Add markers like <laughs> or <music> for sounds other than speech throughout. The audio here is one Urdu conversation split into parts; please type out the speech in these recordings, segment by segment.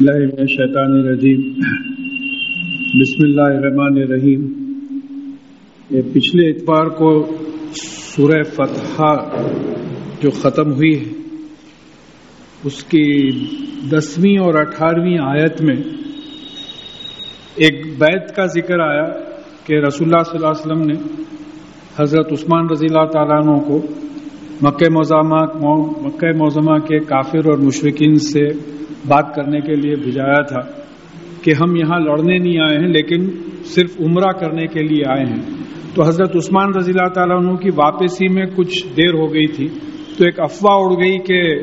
اللہ من الشیطان الرجیم۔ بسم اللہ الرحمن الرحیم۔ یہ پچھلے اتوار کو سورہ فتح جو ختم ہوئی ہے، اس کی دسویں اور اٹھارہویں آیت میں ایک بیت کا ذکر آیا کہ رسول اللہ صلی اللہ علیہ وسلم نے حضرت عثمان رضی اللہ تعالیٰ عنہ کو مکہ موزامہ مکہ موزمہ کے کافر اور مشرقین سے بات کرنے کے لیے بھجایا تھا کہ ہم یہاں لڑنے نہیں آئے ہیں، لیکن صرف عمرہ کرنے کے لیے آئے ہیں۔ تو حضرت عثمان رضی اللہ تعالیٰ عنہ کی واپسی میں کچھ دیر ہو گئی تھی۔ تو ایک افواہ اڑ گئی کہ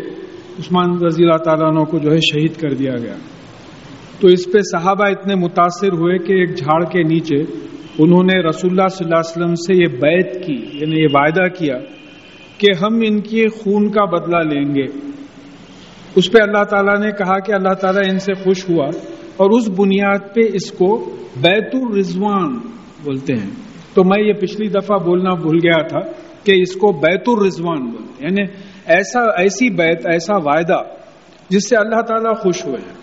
عثمان رضی اللہ تعالیٰ عنہ کو جو ہے شہید کر دیا گیا۔ تو اس پہ صحابہ اتنے متاثر ہوئے کہ ایک جھاڑ کے نیچے انہوں نے رسول اللہ صلی اللہ علیہ وسلم سے یہ بیت کی یعنی یہ وعدہ کیا کہ ہم ان کے خون کا بدلہ لیں گے۔ اس پہ اللہ تعالیٰ نے کہا کہ اللہ تعالیٰ ان سے خوش ہوا اور اس بنیاد پہ اس کو بیت الرضوان بولتے ہیں۔ تو میں یہ پچھلی دفعہ بولنا بھول گیا تھا کہ اس کو بیت الرضوان بولتے ہیں۔ یعنی ایسا، ایسی بیت، ایسا وعدہ جس سے اللہ تعالیٰ خوش ہوئے ہیں۔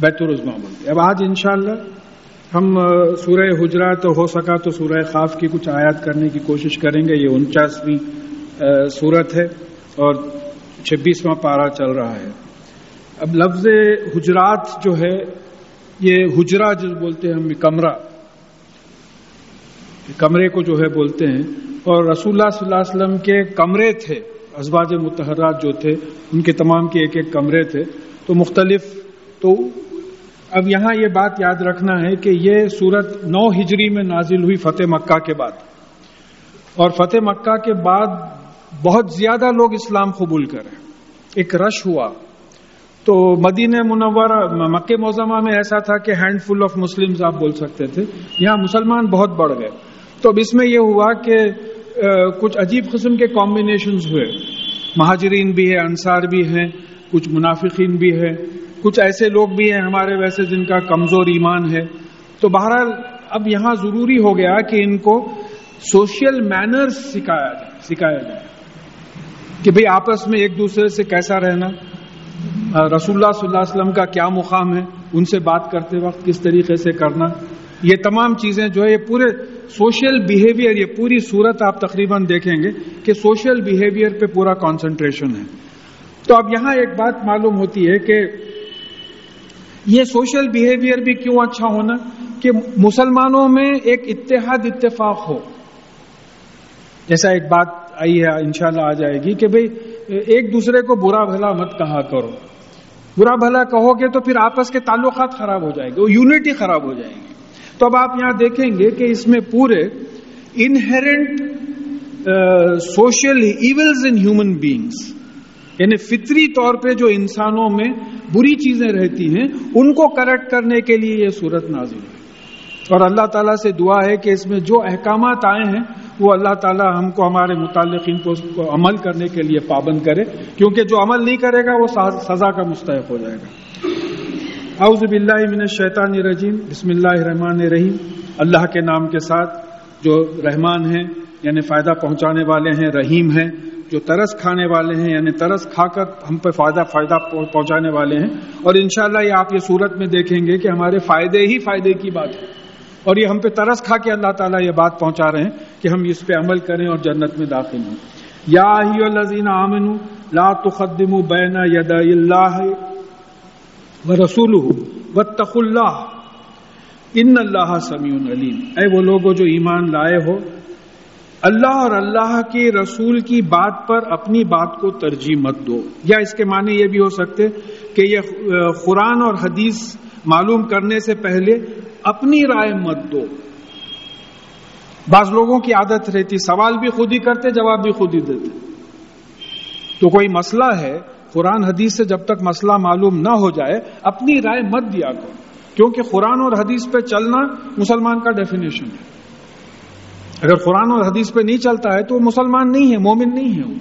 بیت الرضوان بولتے ہیں۔ اب آج انشاءاللہ ہم سورہ حجرات ہو سکا تو سورہ خاف کی کچھ آیات کرنے کی کوشش کریں گے۔ یہ انچاسویں صورت ہے اور چھبیسواں پارا چل رہا ہے۔ اب لفظ حجرات جو ہے، یہ حجرا جو بولتے ہیں ہم کمرہ۔ کمرے کو جو ہے بولتے ہیں۔ اور رسول اللہ صلی اللہ علیہ وسلم کے کمرے تھے، ازواج متحرات جو تھے، ان کے تمام کے ایک ایک کمرے تھے۔ تو مختلف، تو اب یہاں یہ بات یاد رکھنا ہے کہ یہ صورت نو ہجری میں نازل ہوئی فتح مکہ کے بعد۔ اور فتح مکہ کے بعد بہت زیادہ لوگ اسلام قبول کرے ایک رش ہوا۔ تو مدینہ منورہ، مکہ موزمہ میں ایسا تھا کہ ہینڈ فل آف مسلم آپ بول سکتے تھے۔ یہاں مسلمان بہت بڑھ گئے۔ تو اب اس میں یہ ہوا کہ کچھ عجیب قسم کے کمبینیشنز ہوئے۔ مہاجرین بھی ہے انصار بھی ہیں، کچھ منافقین بھی ہے کچھ ایسے لوگ بھی ہیں ہمارے ویسے جن کا کمزور ایمان ہے۔ تو بہرحال اب یہاں ضروری ہو گیا کہ ان کو سوشل مینرز سکھایا جائے سکھایا جائے۔ کہ بھئی آپس میں ایک دوسرے سے کیسا رہنا؟ رسول اللہ صلی اللہ علیہ وسلم کا کیا مقام ہے؟ ان سے بات کرتے وقت کس طریقے سے کرنا؟ یہ تمام چیزیں جو ہے، یہ پورے سوشل بیہیویئر یہ پوری صورت آپ تقریباً دیکھیں گے کہ سوشل بیہیویئر پہ پورا کانسنٹریشن ہے۔ تو اب یہاں ایک بات معلوم ہوتی ہے کہ یہ سوشل بیہیویئر بھی کیوں اچھا ہونا؟ کہ مسلمانوں میں ایک اتحاد، اتفاق ہو۔ جیسا ایک بات آئی ہے، انشاءاللہ آ جائے گی کہ بھئی، ایک دوسرے کو برا بھلا مت کہا کرو۔ برا بھلا کہو گے تو پھر آپس کے تعلقات خراب ہو جائیں گے، وہ یونٹی خراب ہو جائیں گی تو اب آپ یہاں دیکھیں گے کہ اس میں پورے inherent social evils in human beings یعنی فطری طور پہ جو انسانوں میں بری چیزیں رہتی ہیں، ان کو کریکٹ کرنے کے لیے یہ صورت نازل ہے۔ اور اللہ تعالیٰ سے دعا ہے کہ اس میں جو احکامات آئے ہیں وہ اللہ تعالیٰ ہم کو ہمارے متعلقین کو عمل کرنے کے لیے پابند کرے۔ کیونکہ جو عمل نہیں کرے گا وہ سزا کا مستحق ہو جائے گا۔ اعوذ باللہ من الشیطان الرجیم۔ بسم اللہ الرحمن الرحیم۔ اللہ کے نام کے ساتھ جو رحمان ہیں یعنی فائدہ پہنچانے والے ہیں، رحیم ہیں، جو ترس کھانے والے ہیں یعنی ترس کھا کر ہم پہ فائدہ فائدہ پہنچانے والے ہیں۔ اور انشاءاللہ یہ آپ یہ صورت میں دیکھیں گے کہ ہمارے فائدے ہی فائدے کی بات ہے۔ اور یہ ہم پہ ترس کھا کے اللہ تعالیٰ یہ بات پہنچا رہے ہیں کہ ہم اس پہ عمل کریں اور جنت میں داخل ہوں۔ یا ہی الذین آمنوا لا تقدموا بین ید اللہ و رسول اللہ۔ ان اللہ سمیع علیم۔ اے وہ لوگوں جو ایمان لائے ہو، اللہ اور اللہ کے رسول کی بات پر اپنی بات کو ترجیح مت دو۔ یا اس کے معنی یہ بھی ہو سکتے کہ یہ قرآن اور حدیث معلوم کرنے سے پہلے اپنی رائے مت دو۔ بعض لوگوں کی عادت رہتی، سوال بھی خود ہی کرتے، جواب بھی خود ہی دیتے۔ تو کوئی مسئلہ ہے، قرآن حدیث سے جب تک مسئلہ معلوم نہ ہو جائے، اپنی رائے مت دیا کرو۔ کیونکہ قرآن اور حدیث پہ چلنا مسلمان کا ڈیفینیشن ہے۔ اگر قرآن اور حدیث پہ نہیں چلتا ہے تو وہ مسلمان نہیں ہے، مومن نہیں ہے وہ۔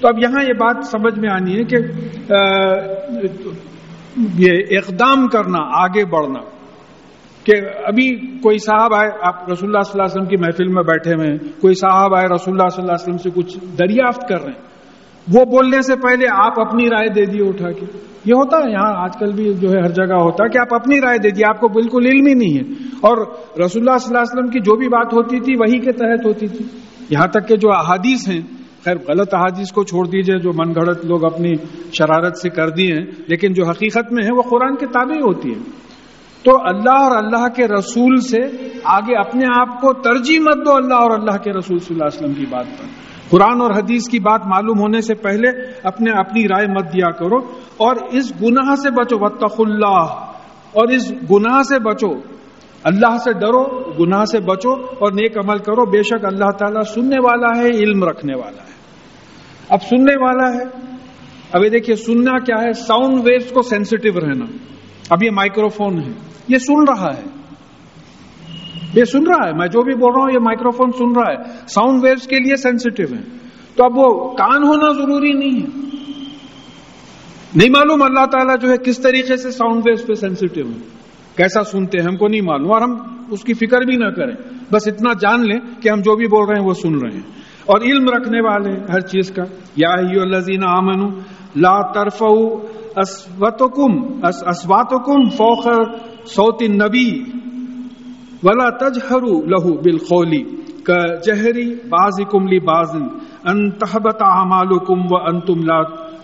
تو اب یہاں یہ بات سمجھ میں آنی ہے کہ یہ اقدام کرنا، آگے بڑھنا۔ کہ ابھی کوئی صاحب آئے، آپ رسول اللہ صلی اللہ علیہ وسلم کی محفل میں بیٹھے ہوئے ہیں، کوئی صاحب آئے رسول اللہ صلی اللہ علیہ وسلم سے کچھ دریافت کر رہے ہیں۔ وہ بولنے سے پہلے آپ اپنی رائے دے دیے اٹھا کے۔ یہ ہوتا ہے، یہاں آج کل بھی جو ہے ہر جگہ ہوتا ہے کہ آپ اپنی رائے دے دیے آپ کو بالکل علم ہی نہیں ہے۔ اور رسول اللہ صلی اللہ علیہ وسلم کی جو بھی بات ہوتی تھی، وہی کے تحت ہوتی تھی۔ یہاں تک کہ جو احادیث ہیں خیر، غلط احادیث کو چھوڑ دیجیے جو من گھڑت لوگ اپنی شرارت سے کر دیے ہیں، لیکن جو حقیقت میں ہے وہ قرآن کے تابع ہوتی ہے۔ تو اللہ اور اللہ کے رسول سے آگے اپنے آپ کو ترجیح مت دو اللہ اور اللہ کے رسول صلی اللہ علیہ وسلم کی بات پر۔ قرآن اور حدیث کی بات معلوم ہونے سے پہلے اپنے اپنی رائے مت دیا کرو۔ اور اس گناہ سے بچو وطخ اللہ۔ اور اس گناہ سے بچو، اللہ سے ڈرو، گناہ سے بچو اور نیک عمل کرو۔ بے شک اللہ تعالیٰ سننے والا ہے، علم رکھنے والا ہے۔ اب سننے والا ہے۔ اب یہ دیکھیے، سننا کیا ہے؟ ساؤنڈ ویوز کو سینسٹیو رہنا۔ اب یہ مائکرو فون ہے۔ یہ سن رہا ہے۔ یہ سن رہا ہے۔ میں جو بھی بول رہا ہوں، یہ مائکرو فون سن رہا ہے۔ ساؤنڈ ویوز کے لیے سینسٹیو ہے تو اب وہ کان ہونا ضروری نہیں ہے۔ نہیں معلوم اللہ تعالیٰ جو ہے کس طریقے سے ساؤنڈ ویوز پہ سینسٹیو ہے کیسا سنتے ہیں، ہم کو نہیں معلوم۔ اور ہم اس کی فکر بھی نہ کریں۔ بس اتنا جان لیں کہ ہم جو بھی بول رہے ہیں وہ سن رہے ہیں۔ اور علم رکھنے والے ہر چیز کا۔ یا الذین آمنوا لا ترفعوا اسواتکم اسواتکم فوق صوت النبی، ولا تجهروا له بالقول كجهر بعضكم لبعض ان تحبت تحبط اعمالكم وانتم لا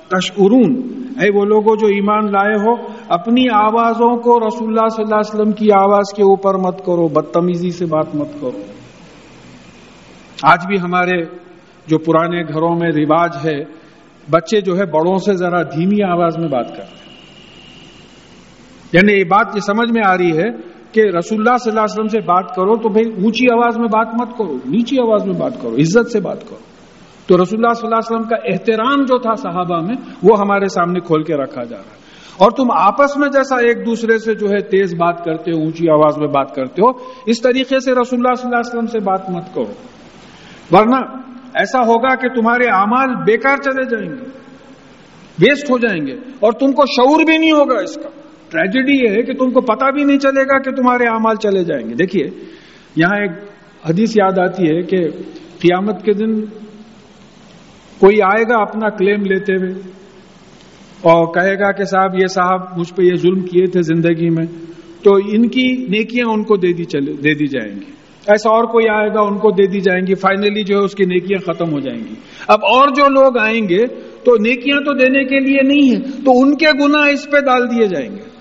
تشعرون۔ اے وہ لوگوں جو ایمان لائے ہو، اپنی آوازوں کو رسول اللہ صلی اللہ علیہ وسلم کی آواز کے اوپر مت کرو، بدتمیزی سے بات مت کرو۔ آج بھی ہمارے جو پرانے گھروں میں رواج ہے، بچے جو ہے بڑوں سے ذرا دھیمی آواز میں بات کرتے ہیں۔ یعنی یہ بات یہ سمجھ میں آ رہی ہے کہ رسول اللہ صلی اللہ علیہ وسلم سے بات کرو تو بھائی اونچی آواز میں بات مت کرو، نیچی آواز میں بات کرو، عزت سے بات کرو۔ تو رسول اللہ صلی اللہ علیہ وسلم کا احترام جو تھا صحابہ میں، وہ ہمارے سامنے کھول کے رکھا جا رہا ہے۔ اور تم آپس میں جیسا ایک دوسرے سے جو ہے تیز بات کرتے ہو، اونچی آواز میں بات کرتے ہو، اس طریقے سے رسول اللہ صلی اللہ علیہ وسلم سے بات مت کرو۔ ورنہ ایسا ہوگا کہ تمہارے اعمال بیکار چلے جائیں گے ویسٹ ہو جائیں گے، اور تم کو شعور بھی نہیں ہوگا اس کا۔ ٹریجڈی یہ ہے کہ تم کو پتا بھی نہیں چلے گا کہ تمہارے اعمال چلے جائیں گے۔ دیکھیے، یہاں ایک حدیث یاد آتی ہے کہ قیامت کے دن کوئی آئے گا اپنا کلیم لیتے ہوئے اور کہے گا کہ صاحب، یہ صاحب مجھ پہ یہ ظلم کیے تھے زندگی میں، تو ان کی نیکیاں ان کو دے دی چلے، دے دی جائیں گی۔ ایسا اور کوئی آئے گا، ان کو دے دی جائیں گی فائنلی جو ہے اس کی نیکیاں ختم ہو جائیں گی۔ اب اور جو لوگ آئیں گے، تو نیکیاں تو دینے کے لیے نہیں ہے تو ان کے گنا اس پہ ڈال دیے جائیں گے۔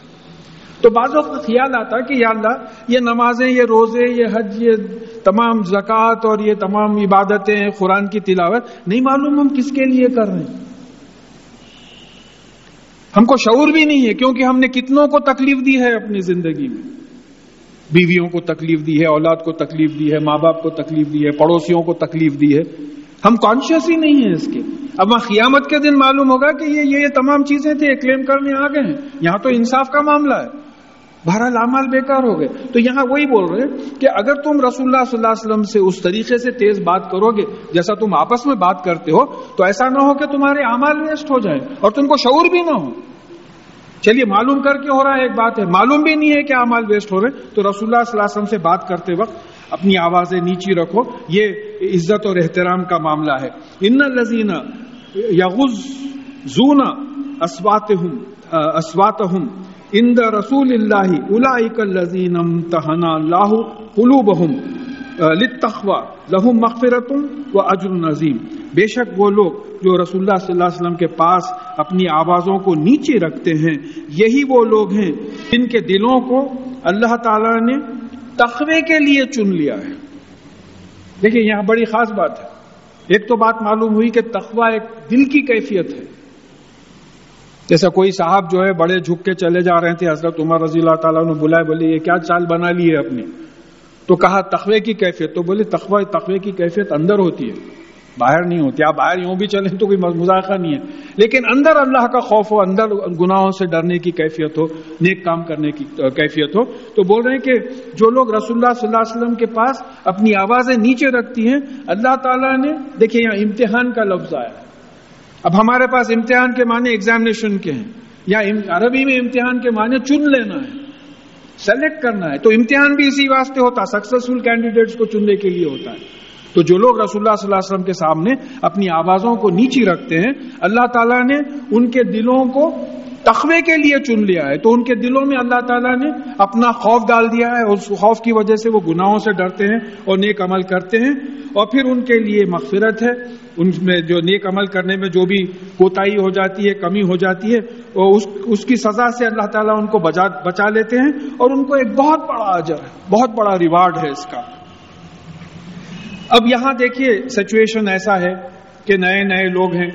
تو بعضوں کا خیال آتا کہ یا اللہ، یہ نمازیں، یہ روزے، یہ حج، یہ تمام زکوٰۃ اور یہ تمام عبادتیں، قرآن کی تلاوت، نہیں معلوم ہم کس کے لیے کر رہے ہیں۔ ہم کو شعور بھی نہیں ہے، کیونکہ ہم نے کتنوں کو تکلیف دی ہے اپنی زندگی میں۔ بیویوں کو تکلیف دی ہے، اولاد کو تکلیف دی ہے، ماں باپ کو تکلیف دی ہے، پڑوسیوں کو تکلیف دی ہے۔ ہم کانشیس ہی نہیں ہیں اس کے۔ اب وہاں قیامت کے دن معلوم ہوگا کہ یہ یہ تمام چیزیں تھے کلیم کرنے آ گئے ہیں۔ یہاں تو انصاف کا معاملہ ہے۔ بہرحال امال بیکار ہو گئے۔ تو یہاں وہی بول رہے ہیں کہ اگر تم رسول اللہ صلی اللہ علیہ وسلم سے اس طریقے سے تیز بات کرو گے، جیسا تم آپس میں بات کرتے ہو، تو ایسا نہ ہو کہ تمہارے امال ویسٹ ہو جائیں اور تم کو شعور بھی نہ ہو۔ چلیے، معلوم کر کے ہو رہا ہے، ایک بات ہے۔ معلوم بھی نہیں ہے کہ امال ویسٹ ہو رہے ہیں۔ تو رسول اللہ صلی اللہ علیہ وسلم سے بات کرتے وقت اپنی آوازیں نیچی رکھو۔ یہ عزت اور احترام کا معاملہ ہے۔ ان لذین یغز زونا اسوات ہوں اسوات ہوں ان رسول اللہ الزین تہنا اللہ قلوبہم لتخوا لہم مغفرتم و اجر نظیم۔ بے شک وہ لوگ جو رسول اللہ صلی اللہ علیہ وسلم کے پاس اپنی آوازوں کو نیچے رکھتے ہیں، یہی وہ لوگ ہیں جن کے دلوں کو اللہ تعالی نے تخوے کے لیے چن لیا ہے۔ دیکھیں، یہاں بڑی خاص بات ہے۔ ایک تو بات معلوم ہوئی کہ تخوا ایک دل کی کیفیت ہے۔ جیسا کوئی صاحب جو ہے بڑے جھک کے چلے جا رہے تھے، حضرت عمر رضی اللہ تعالیٰ نے بلائے، بولے، یہ کیا چال بنا لی ہے اپنی؟ تو کہا تخوے کی کیفیت. تو بولے تخوا تخوے کی کیفیت اندر ہوتی ہے۔ باہر نہیں ہوتی، آپ باہر یوں بھی چلیں تو کوئی مذاقہ نہیں ہے۔ لیکن اندر اللہ کا خوف ہو، اندر گناہوں سے ڈرنے کی کیفیت ہو، نیک کام کرنے کی کیفیت ہو، تو بول رہے ہیں کہ جو لوگ رسول اللہ صلی اللہ علیہ وسلم کے پاس اپنی آوازیں نیچے رکھتی ہیں، اللہ تعالیٰ نے، دیکھیں یہاں امتحان کا لفظ آیا۔ اب ہمارے پاس امتحان کے معنی ایگزامینیشن کے ہیں۔ یا عربی میں امتحان کے معنی چن لینا ہے سلیکٹ کرنا ہے۔ تو امتحان بھی اسی واسطے ہوتا سکسیسفل کینڈیڈیٹس کو چننے کے لیے ہوتا ہے۔ تو جو لوگ رسول اللہ صلی اللہ علیہ وسلم کے سامنے اپنی آوازوں کو نیچی رکھتے ہیں، اللہ تعالیٰ نے ان کے دلوں کو تخوے کے لیے چن لیا ہے۔ تو ان کے دلوں میں اللہ تعالیٰ نے اپنا خوف ڈال دیا ہے اس خوف کی وجہ سے وہ گناہوں سے ڈرتے ہیں اور نیک عمل کرتے ہیں۔ اور پھر ان کے لیے مغفرت ہے۔ ان میں جو نیک عمل کرنے میں جو بھی کوتاہی ہو جاتی ہے، کمی ہو جاتی ہے وہ اس اس کی سزا سے اللہ تعالیٰ ان کو بچا بچا لیتے ہیں۔ اور ان کو ایک بہت بڑا اجر ہے، بہت بڑا ریوارڈ ہے اس کا۔ اب یہاں دیکھیے سچویشن ایسا ہے کہ نئے نئے لوگ ہیں،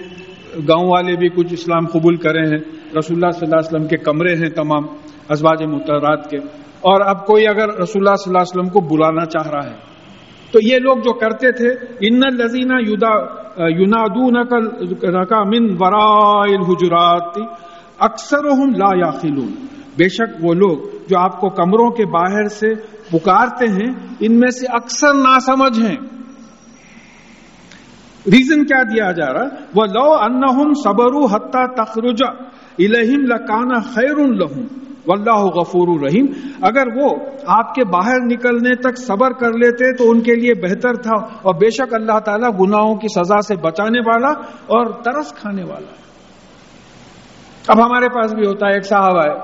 گاؤں والے بھی کچھ اسلام قبول کرے ہیں، رسول اللہ صلی اللہ علیہ وسلم کے کمرے ہیں تمام ازواج متحرات کے۔ اور اب کوئی اگر رسول اللہ صلی اللہ علیہ وسلم کو بلانا چاہ رہا ہے، تو یہ لوگ جو کرتے تھے، ان لذینہ یونادون کا من ورائل حجرات اکثر لا یا بے شک وہ لوگ جو آپ کو کمروں کے باہر سے پکارتے ہیں، ان میں سے اکثر ناسمجھ ہیں۔ ریزن کیا دیا جا رہا وہ لو ان صبر حتہ تخرجا الہم لکانا خیر الحم واللہ غفور الرحیم اگر وہ آپ کے باہر نکلنے تک صبر کر لیتے تو ان کے لیے بہتر تھا۔ اور بے شک اللہ تعالیٰ گناہوں کی سزا سے بچانے والا اور ترس کھانے والا اب ہمارے پاس بھی ہوتا ہے، ایک صاحب آئے،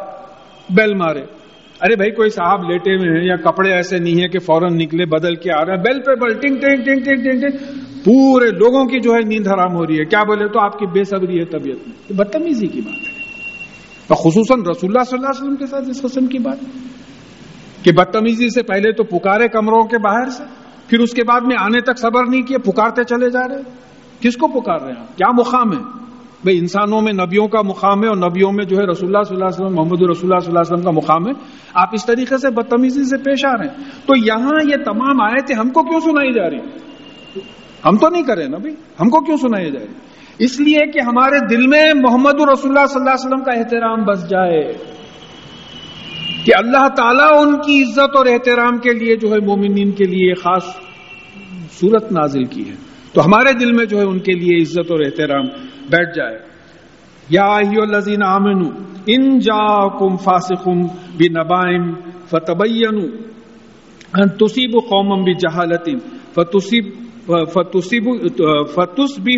بیل مارے۔ ارے بھائی، کوئی صاحب لیٹے ہوئے ہیں یا کپڑے ایسے نہیں ہے کہ فوراً نکلے، بدل کے آ رہے ہیں، بیل پہ بل، ٹنگ ٹنگ ٹنگ ٹنگ ٹنگ ٹنگ، پورے لوگوں کی جو ہے نیند حرام ہو رہی ہے۔ کیا بولے تو آپ کی بے صبری ہے طبیعت میں۔ بدتمیزی کی بات ہے۔ خصوصاً رسول اللہ صلی اللہ علیہ وسلم کے ساتھ اس قسم کی بات۔ کہ بدتمیزی سے پہلے تو پکارے کمروں کے باہر سے، پھر اس کے بعد میں آنے تک صبر نہیں کیے، پکارتے چلے جا رہے کس کو پکار رہے ہیں کیا مقام ہے؟ بھائی انسانوں میں نبیوں کا مقام ہے اور نبیوں میں جو ہے رسول اللہ صلی اللہ علیہ وسلم، محمد رسول اللہ صلی اللہ علیہ وسلم کا مقام ہے۔ آپ اس طریقے سے بدتمیزی سے پیش آ رہے ہیں۔ تو یہاں یہ تمام آئے تھے ہم کو کیوں سنائی جا رہی ہم تو نہیں کریں نا بھائی؟ ہم کو کیوں سنائی جا رہی اس لیے کہ ہمارے دل میں محمد رسول اللہ صلی اللہ علیہ وسلم کا احترام بس جائے۔ کہ اللہ تعالیٰ ان کی عزت اور احترام کے لیے جو ہے مومنین کے لیے خاص صورت نازل کی ہے۔ تو ہمارے دل میں جو ہے ان کے لیے عزت اور احترام بیٹھ جائے۔ یا الذین آمنو، ان جا کم فاسم بھی نبائم فتبین تصیب قومم بھی جہالتیم فتصیب فتس بھی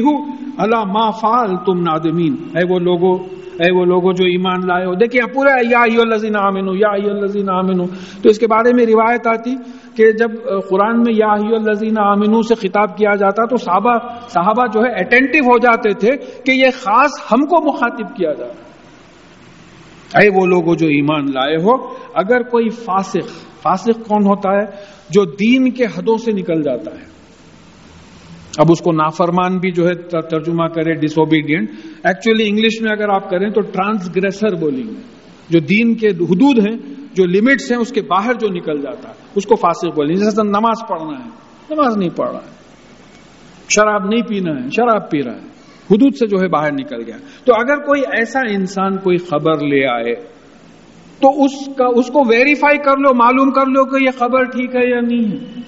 اللہ ما فال تم نادمین۔ اے وہ لوگو، اے وہ لوگو جو ایمان لائے ہو۔ دیکھیے، پورا یا الزین عامن یا الزین عامن تو اس کے بارے میں روایت آتی کہ جب قرآن میں یا الزین عامن سے خطاب کیا جاتا تو صحابہ صحابہ جو ہے اٹینٹو ہو جاتے تھے کہ یہ خاص ہم کو مخاطب کیا جاتا اے وہ لوگوں جو ایمان لائے ہو، اگر کوئی فاسق فاسق کون ہوتا ہے؟ جو دین کے حدوں سے نکل جاتا ہے۔ اب اس کو نافرمان بھی جو ہے ترجمہ کرے ڈس اوبیڈینٹ ایکچولی انگلش میں اگر آپ کریں تو ٹرانسگریسر بولیں گے۔ جو دین کے حدود ہیں، جو لمٹس ہیں، اس کے باہر جو نکل جاتا ہے، اس کو فاسق بولیں جیسے نماز پڑھنا ہے، نماز نہیں پڑھ رہا ہے۔ شراب نہیں پینا ہے، شراب پی رہا ہے۔ حدود سے جو ہے باہر نکل گیا۔ تو اگر کوئی ایسا انسان، کوئی خبر لے آئے، تو اس کا، اس کو ویریفائی کر لو، معلوم کر لو کہ یہ خبر ٹھیک ہے یا نہیں ہے۔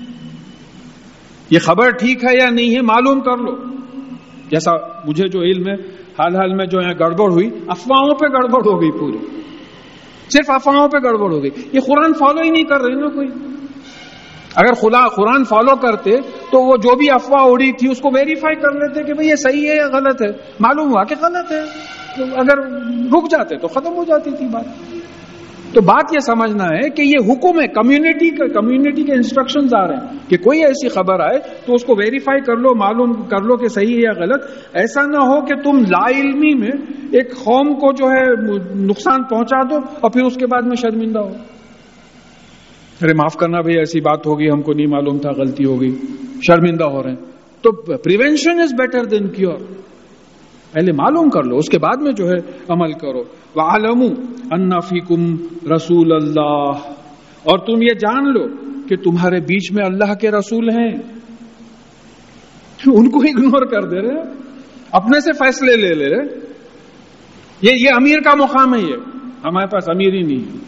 یہ خبر ٹھیک ہے یا نہیں ہے، معلوم کر لو۔ جیسا مجھے جو علم ہے، حال حال میں جو ہے گڑبڑ ہوئی، افواہوں پہ گڑبڑ ہو گئی پوری۔ صرف افواہوں پہ گڑبڑ ہو گئی۔ یہ قرآن فالو ہی نہیں کر رہے نا کوئی۔ اگر خلا قرآن فالو کرتے تو وہ جو بھی افواہ اڑی تھی اس کو ویریفائی کر لیتے کہ بھئی یہ صحیح ہے یا غلط ہے۔ معلوم ہوا کہ غلط ہے۔ اگر رک جاتے تو ختم ہو جاتی تھی بات۔ تو بات یہ سمجھنا ہے کہ یہ حکم ہے کمیونٹی کا کمیونٹی کے انسٹرکشن آ رہے ہیں کہ کوئی ایسی خبر آئے تو اس کو ویریفائی کر لو، معلوم کر لو کہ صحیح ہے یا غلط۔ ایسا نہ ہو کہ تم لا علمی میں ایک قوم کو جو ہے نقصان پہنچا دو اور پھر اس کے بعد میں شرمندہ ہو۔ ارے معاف کرنا بھائی، ایسی بات ہوگی، ہم کو نہیں معلوم تھا، غلطی ہوگی، شرمندہ ہو رہے ہیں۔ تو prevention is better than cure پہلے معلوم کر لو، اس کے بعد میں جو ہے عمل کرو۔ عالم انفیکم رسول اللہ اور تم یہ جان لو کہ تمہارے بیچ میں اللہ کے رسول ہیں۔ ان کو اگنور کر دے رہے اپنے سے فیصلے لے لے رہے یہ یہ امیر کا مقام ہے یہ۔ ہمارے پاس امیر ہی نہیں ہے۔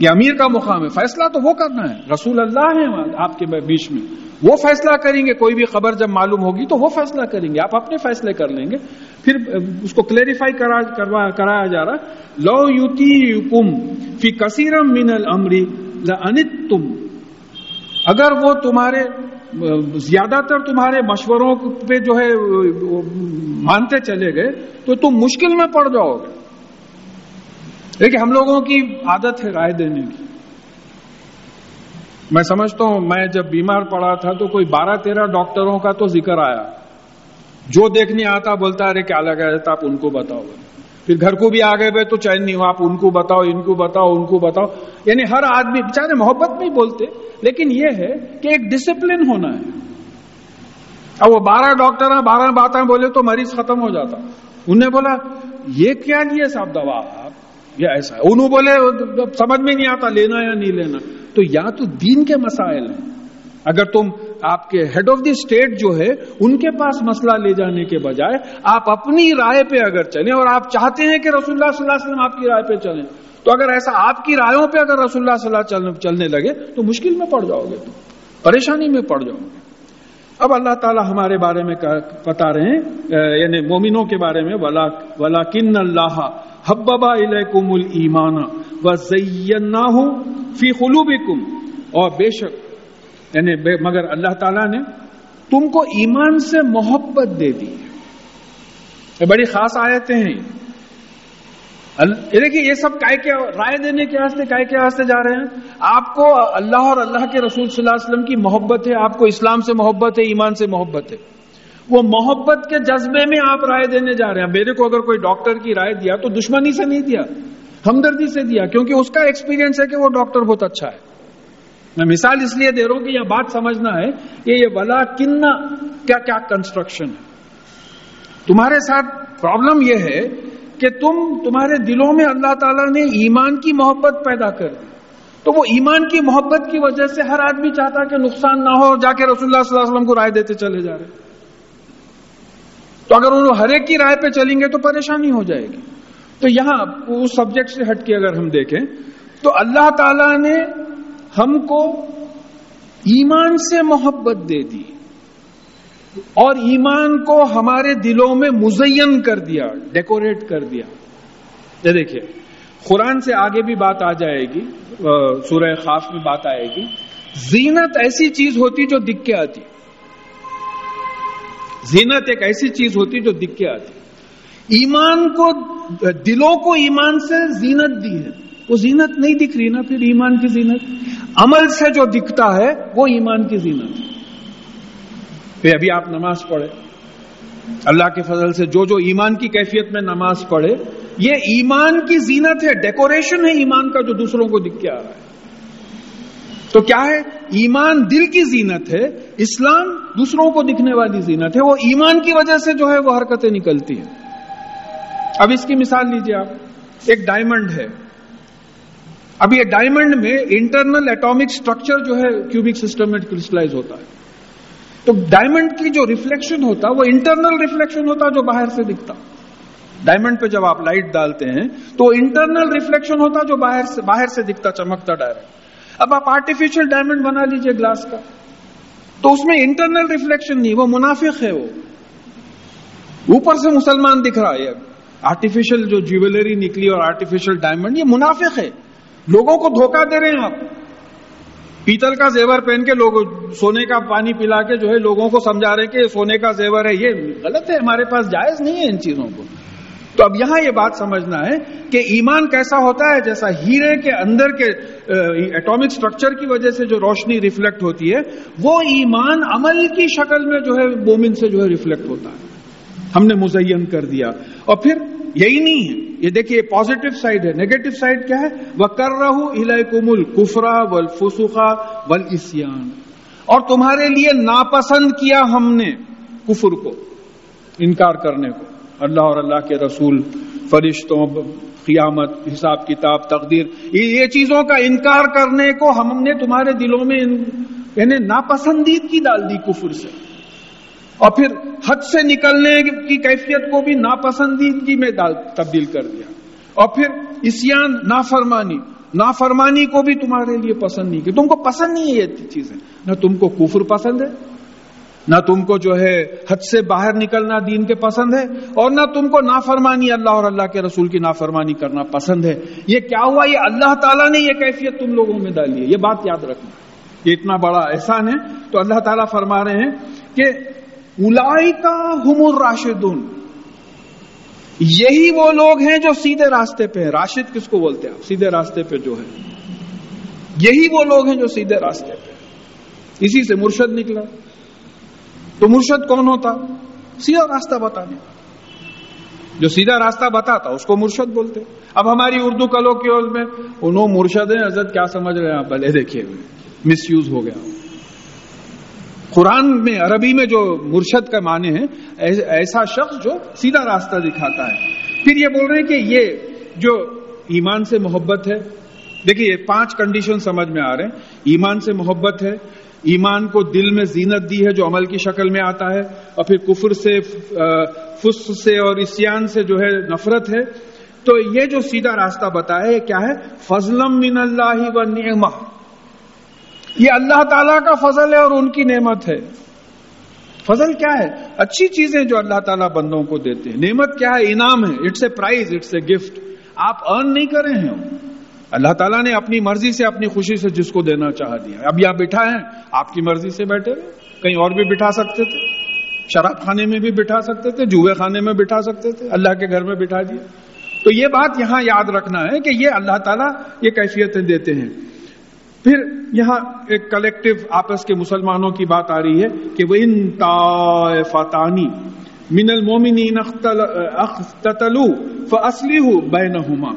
یہ امیر کا مقام ہے۔ فیصلہ تو وہ کرنا ہے۔ رسول اللہ ہے آپ کے بیچ میں۔ وہ فیصلہ کریں گے، کوئی بھی خبر جب معلوم ہوگی تو وہ فیصلہ کریں گے، آپ اپنے فیصلے کر لیں گے۔ پھر اس کو کلیریفائی کرایا جا رہا لو یوتی کم فی کثیرم من المری تم اگر وہ تمہارے، زیادہ تر تمہارے مشوروں پہ جو ہے، مانتے چلے گئے، تو تم مشکل میں پڑ جاؤ گے۔ دیکھیے ہم لوگوں کی عادت ہے رائے دینے کی۔ میں سمجھتا ہوں، میں جب بیمار پڑا تھا تو کوئی بارہ تیرہ ڈاکٹروں کا تو ذکر آیا۔ جو دیکھنے آتا بولتا ارے کیا لگا جاتا آپ ان کو بتاؤ۔ پھر گھر کو بھی آ گئے تو چین نہیں ہو آپ ان کو بتاؤ، ان کو بتاؤ، ان کو بتاؤ۔ یعنی ہر آدمی بےچارے محبت میں بولتے، لیکن یہ ہے کہ ایک ڈسپلن ہونا ہے۔ اب وہ بارہ ڈاکٹر ہیں بارہ باتیں بولے تو مریض ختم ہو جاتا۔ انہیں بولا، یہ کیا لیے صاحب دوا آپ؟ یہ ایسا ہے۔ انہوں بولے، سمجھ میں نہیں آتا، لینا یا نہیں لینا۔ تو یا تو دین کے مسائل ہیں۔ اگر تم آپ کے ہیڈ آف دی اسٹیٹ جو ہے، ان کے پاس مسئلہ لے جانے کے بجائے آپ اپنی رائے پہ اگر چلیں اور آپ چاہتے ہیں کہ رسول اللہ صلی اللہ علیہ وسلم آپ کی رائے پہ چلیں، تو اگر ایسا آپ کی رائےوں پہ اگر رسول اللہ صلی اللہ علیہ چلنے لگے، تو مشکل میں پڑ جاؤ گے تو پریشانی میں پڑ جاؤ گے۔ اب اللہ تعالیٰ ہمارے بارے میں بتا رہے ہیں یعنی مومنوں کے بارے میں، ولا ولا کن اللہ حببا الیکم المان و زینا فی قلوبکم. اور بے شک یعنی مگر اللہ تعالیٰ نے تم کو ایمان سے محبت دے دی بڑی خاص آیتیں ہیں۔ دیکھیے، یہ سب کائے کے رائے دینے کے واسطے، کائے کے واسطے جا رہے ہیں۔ آپ کو اللہ اور اللہ کے رسول صلی اللہ علیہ وسلم کی محبت ہے، آپ کو اسلام سے محبت ہے، ایمان سے محبت ہے۔ وہ محبت کے جذبے میں آپ رائے دینے جا رہے ہیں۔ میرے کو اگر کوئی ڈاکٹر کی رائے دیا تو دشمنی سے نہیں دیا، ہمدردی سے دیا، کیونکہ اس کا ایکسپیرینس ہے کہ وہ ڈاکٹر بہت اچھا ہے۔ میں مثال اس لیے دے رہا ہوں کہ یہ بات سمجھنا ہے کہ یہ ولا کن کیا کیا کنسٹرکشن ہے۔ تمہارے ساتھ پرابلم یہ ہے کہ تم تمہارے دلوں میں اللہ تعالیٰ نے ایمان کی محبت پیدا کر دی۔ تو وہ ایمان کی محبت کی وجہ سے ہر آدمی چاہتا کہ نقصان نہ ہو جا کے رسول اللہ صلی اللہ علیہ وسلم کو رائے دیتے چلے جا رہے۔ تو اگر انہوں ہر ایک کی رائے پہ چلیں گے تو پریشانی ہو جائے گی۔ تو یہاں اس سبجیکٹ سے ہٹ کے اگر ہم دیکھیں، تو اللہ تعالیٰ نے ہم کو ایمان سے محبت دے دی اور ایمان کو ہمارے دلوں میں مزین کر دیا، ڈیکوریٹ کر دیا۔ یہ دیکھیے، قرآن سے آگے بھی بات آ جائے گی سورہ خاص میں بات آئے گی۔ زینت ایسی چیز ہوتی جو دکھ کے آتی۔ زینت ایک ایسی چیز ہوتی جو دکھ کے آتی۔ ایمان کو، دلوں کو ایمان سے زینت دی ہے۔ وہ زینت نہیں دکھ رہی نا، پھر ایمان کی زینت۔ عمل سے جو دکھتا ہے، وہ ایمان کی زینت۔ ہے پھر ابھی آپ نماز پڑھے اللہ کے فضل سے جو جو ایمان کی کیفیت میں نماز پڑھے یہ ایمان کی زینت ہے، ڈیکوریشن ہے ایمان کا جو دوسروں کو دکھ کے آ رہا ہے۔ تو کیا ہے؟ ایمان دل کی زینت ہے، اسلام دوسروں کو دکھنے والی زینت ہے، وہ ایمان کی وجہ سے جو ہے وہ حرکتیں نکلتی ہیں۔ اب اس کی مثال لیجیے آپ، ایک ڈائمنڈ ہے۔ اب یہ ڈائمنڈ میں انٹرنل ایٹامک سٹرکچر جو ہے کیوبک سسٹم میں کرسٹلائز ہوتا ہے۔ تو ڈائمنڈ کی جو ریفلیکشن ہوتا، وہ انٹرنل ریفلیکشن ہوتا جو باہر سے دکھتا۔ ڈائمنڈ پہ جب آپ لائٹ ڈالتے ہیں، تو انٹرنل ریفلیکشن ہوتا جو باہر سے باہر سے دکھتا، چمکتا ڈائریکٹ اب آپ آرٹیفیشل ڈائمنڈ بنا لیجیے گلاس کا۔ تو اس میں انٹرنل ریفلیکشن نہیں، وہ منافق ہے وہ۔ اوپر سے مسلمان دکھ رہا ہے۔ آرٹیفیشل جو جیولری نکلی اور آرٹیفیشل ڈائمنڈ یہ منافق ہے۔ لوگوں کو دھوکہ دے رہے ہیں آپ۔ پیتل کا زیور پہن کے لوگ سونے کا پانی پلا کے جو ہے، لوگوں کو سمجھا رہے کہ سونے کا زیور ہے۔ یہ غلط ہے، ہمارے پاس جائز نہیں ہے ان چیزوں کو۔ تو اب یہاں یہ بات سمجھنا ہے کہ ایمان کیسا ہوتا ہے جیسا ہیرے کے اندر کے ایٹامک سٹرکچر کی وجہ سے جو روشنی ریفلیکٹ ہوتی ہے، وہ ایمان عمل کی شکل میں جو ہے مومن سے جو ہے ریفلیکٹ ہوتا ہے۔ ہم نے مزین کر دیا۔ اور پھر یہی نہیں ہے۔ یہ دیکھیے پازیٹو سائڈ ہے۔ نیگیٹو سائڈ کیا ہے؟ وہ کر رہا ہوں کفرا ول فسوخا ول اور تمہارے لیے ناپسند کیا ہم نے کفر کو، انکار کرنے کو۔ اللہ اور اللہ کے رسول، فرشتوں، قیامت، حساب کتاب، تقدیر، یہ چیزوں کا انکار کرنے کو ہم نے تمہارے دلوں میں یعنی ناپسندیدگی ڈال دی کفر سے۔ اور پھر حد سے نکلنے کی کیفیت کو بھی ناپسندیدگی میں تبدیل کر دیا۔ اور پھر اسیان، نافرمانی۔ نافرمانی کو بھی تمہارے لیے پسند نہیں، کہ تم کو پسند نہیں ہے یہ چیزیں۔ نہ تم کو کفر پسند ہے نہ تم کو جو ہے حد سے باہر نکلنا دین کے پسند ہے اور نہ تم کو نافرمانی اللہ اور اللہ کے رسول کی نافرمانی کرنا پسند ہے۔ یہ کیا ہوا؟ یہ اللہ تعالیٰ نے یہ کیفیت تم لوگوں میں ڈالی ہے۔ یہ بات یاد رکھنا۔ یہ اتنا بڑا احسان ہے۔ تو اللہ تعالیٰ فرما رہے ہیں کہ الائی کا ہم راشدون یہی وہ لوگ ہیں جو سیدھے راستے پہ ہیں۔ راشد کس کو بولتے ہیں آپ؟ سیدھے راستے پہ جو ہے۔ یہی وہ لوگ ہیں جو سیدھے راستے پہ اسی سے مرشد نکلا۔ تو مرشد کون ہوتا؟ سیدھا راستہ بتانے۔ جو سیدھا راستہ بتاتا، اس کو مرشد بولتے۔ اب ہماری اردو کلو کی میں انہوں مرشد ہیں، حضرت کیا سمجھ رہے ہیں آپ؟ بھلے دیکھیے مس یوز ہو گیا۔ قرآن میں، عربی میں جو مرشد کا معنی ہے ایسا شخص جو سیدھا راستہ دکھاتا ہے۔ پھر یہ بول رہے ہیں کہ یہ جو ایمان سے محبت ہے، دیکھیے پانچ کنڈیشن سمجھ میں آ رہے ہیں۔ ایمان سے محبت ہے ایمان کو دل میں زینت دی ہے جو عمل کی شکل میں آتا ہے اور پھر کفر سے فس سے اور اسیان سے جو ہے نفرت ہے۔ تو یہ جو سیدھا راستہ بتایا یہ کیا ہے؟ فضلم من اللہ و نعمہ۔ یہ اللہ تعالیٰ کا فضل ہے اور ان کی نعمت ہے۔ فضل کیا ہے؟ اچھی چیزیں جو اللہ تعالیٰ بندوں کو دیتے ہیں۔ نعمت کیا ہے؟ انعام ہے۔ It's a prize it's a gift آپ ارن نہیں کر رہے ہیں۔ اللہ تعالیٰ نے اپنی مرضی سے اپنی خوشی سے جس کو دینا چاہ دیا اب یہاں بٹھا ہے۔ آپ کی مرضی سے بیٹھے رہے کہیں اور بھی بٹھا سکتے تھے۔ شراب خانے میں بھی بٹھا سکتے تھے۔ جوئے خانے میں بٹھا سکتے تھے۔ اللہ کے گھر میں بٹھا دیا۔ تو یہ بات یہاں یاد رکھنا ہے کہ یہ اللہ تعالیٰ یہ کیفیتیں دیتے ہیں۔ پھر یہاں ایک کلیکٹو آپس کے مسلمانوں کی بات آ رہی ہے کہ وہ ان طائفتانی من المومنین اختتلو فاصلحوا بینہما۔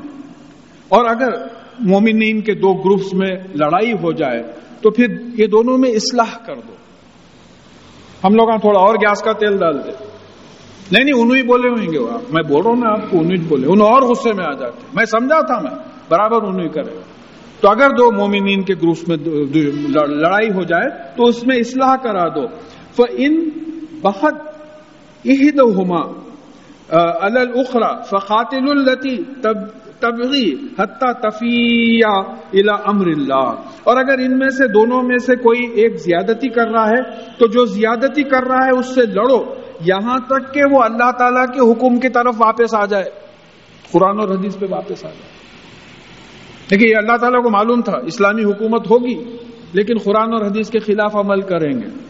اور اگر مومنین کے دو گروپس میں لڑائی ہو جائے تو پھر یہ دونوں میں اصلاح کر دو۔ ہم لوگ ہاں تھوڑا اور گیس کا تیل ڈال دیں۔ نہیں نہیں، انہوں ہی بولے ہوئیں گے۔ آپ، میں بول رہا ہوں نا، آپ کو انہیں بولے۔ انہوں اور غصے میں آ جاتے میں سمجھا تھا میں، برابر انہیں کرے۔ تو اگر دو مومنین کے گروپس میں لڑائی ہو جائے تو اس میں اصلاح کرا دو۔ ان بہت عہد ہوما الخرا فخاتل التی تب تبغی حتی تفیہ الى امر اللہ۔ اور اگر ان میں سے دونوں میں سے کوئی ایک زیادتی کر رہا ہے، تو جو زیادتی کر رہا ہے اس سے لڑو۔ یہاں تک کہ وہ اللہ تعالی کے حکم کی طرف واپس آ جائے۔ قرآن اور حدیث پہ واپس آ جائے۔ دیکھیے، یہ اللہ تعالیٰ کو معلوم تھا، اسلامی حکومت ہوگی، لیکن قرآن اور حدیث کے خلاف عمل کریں گے۔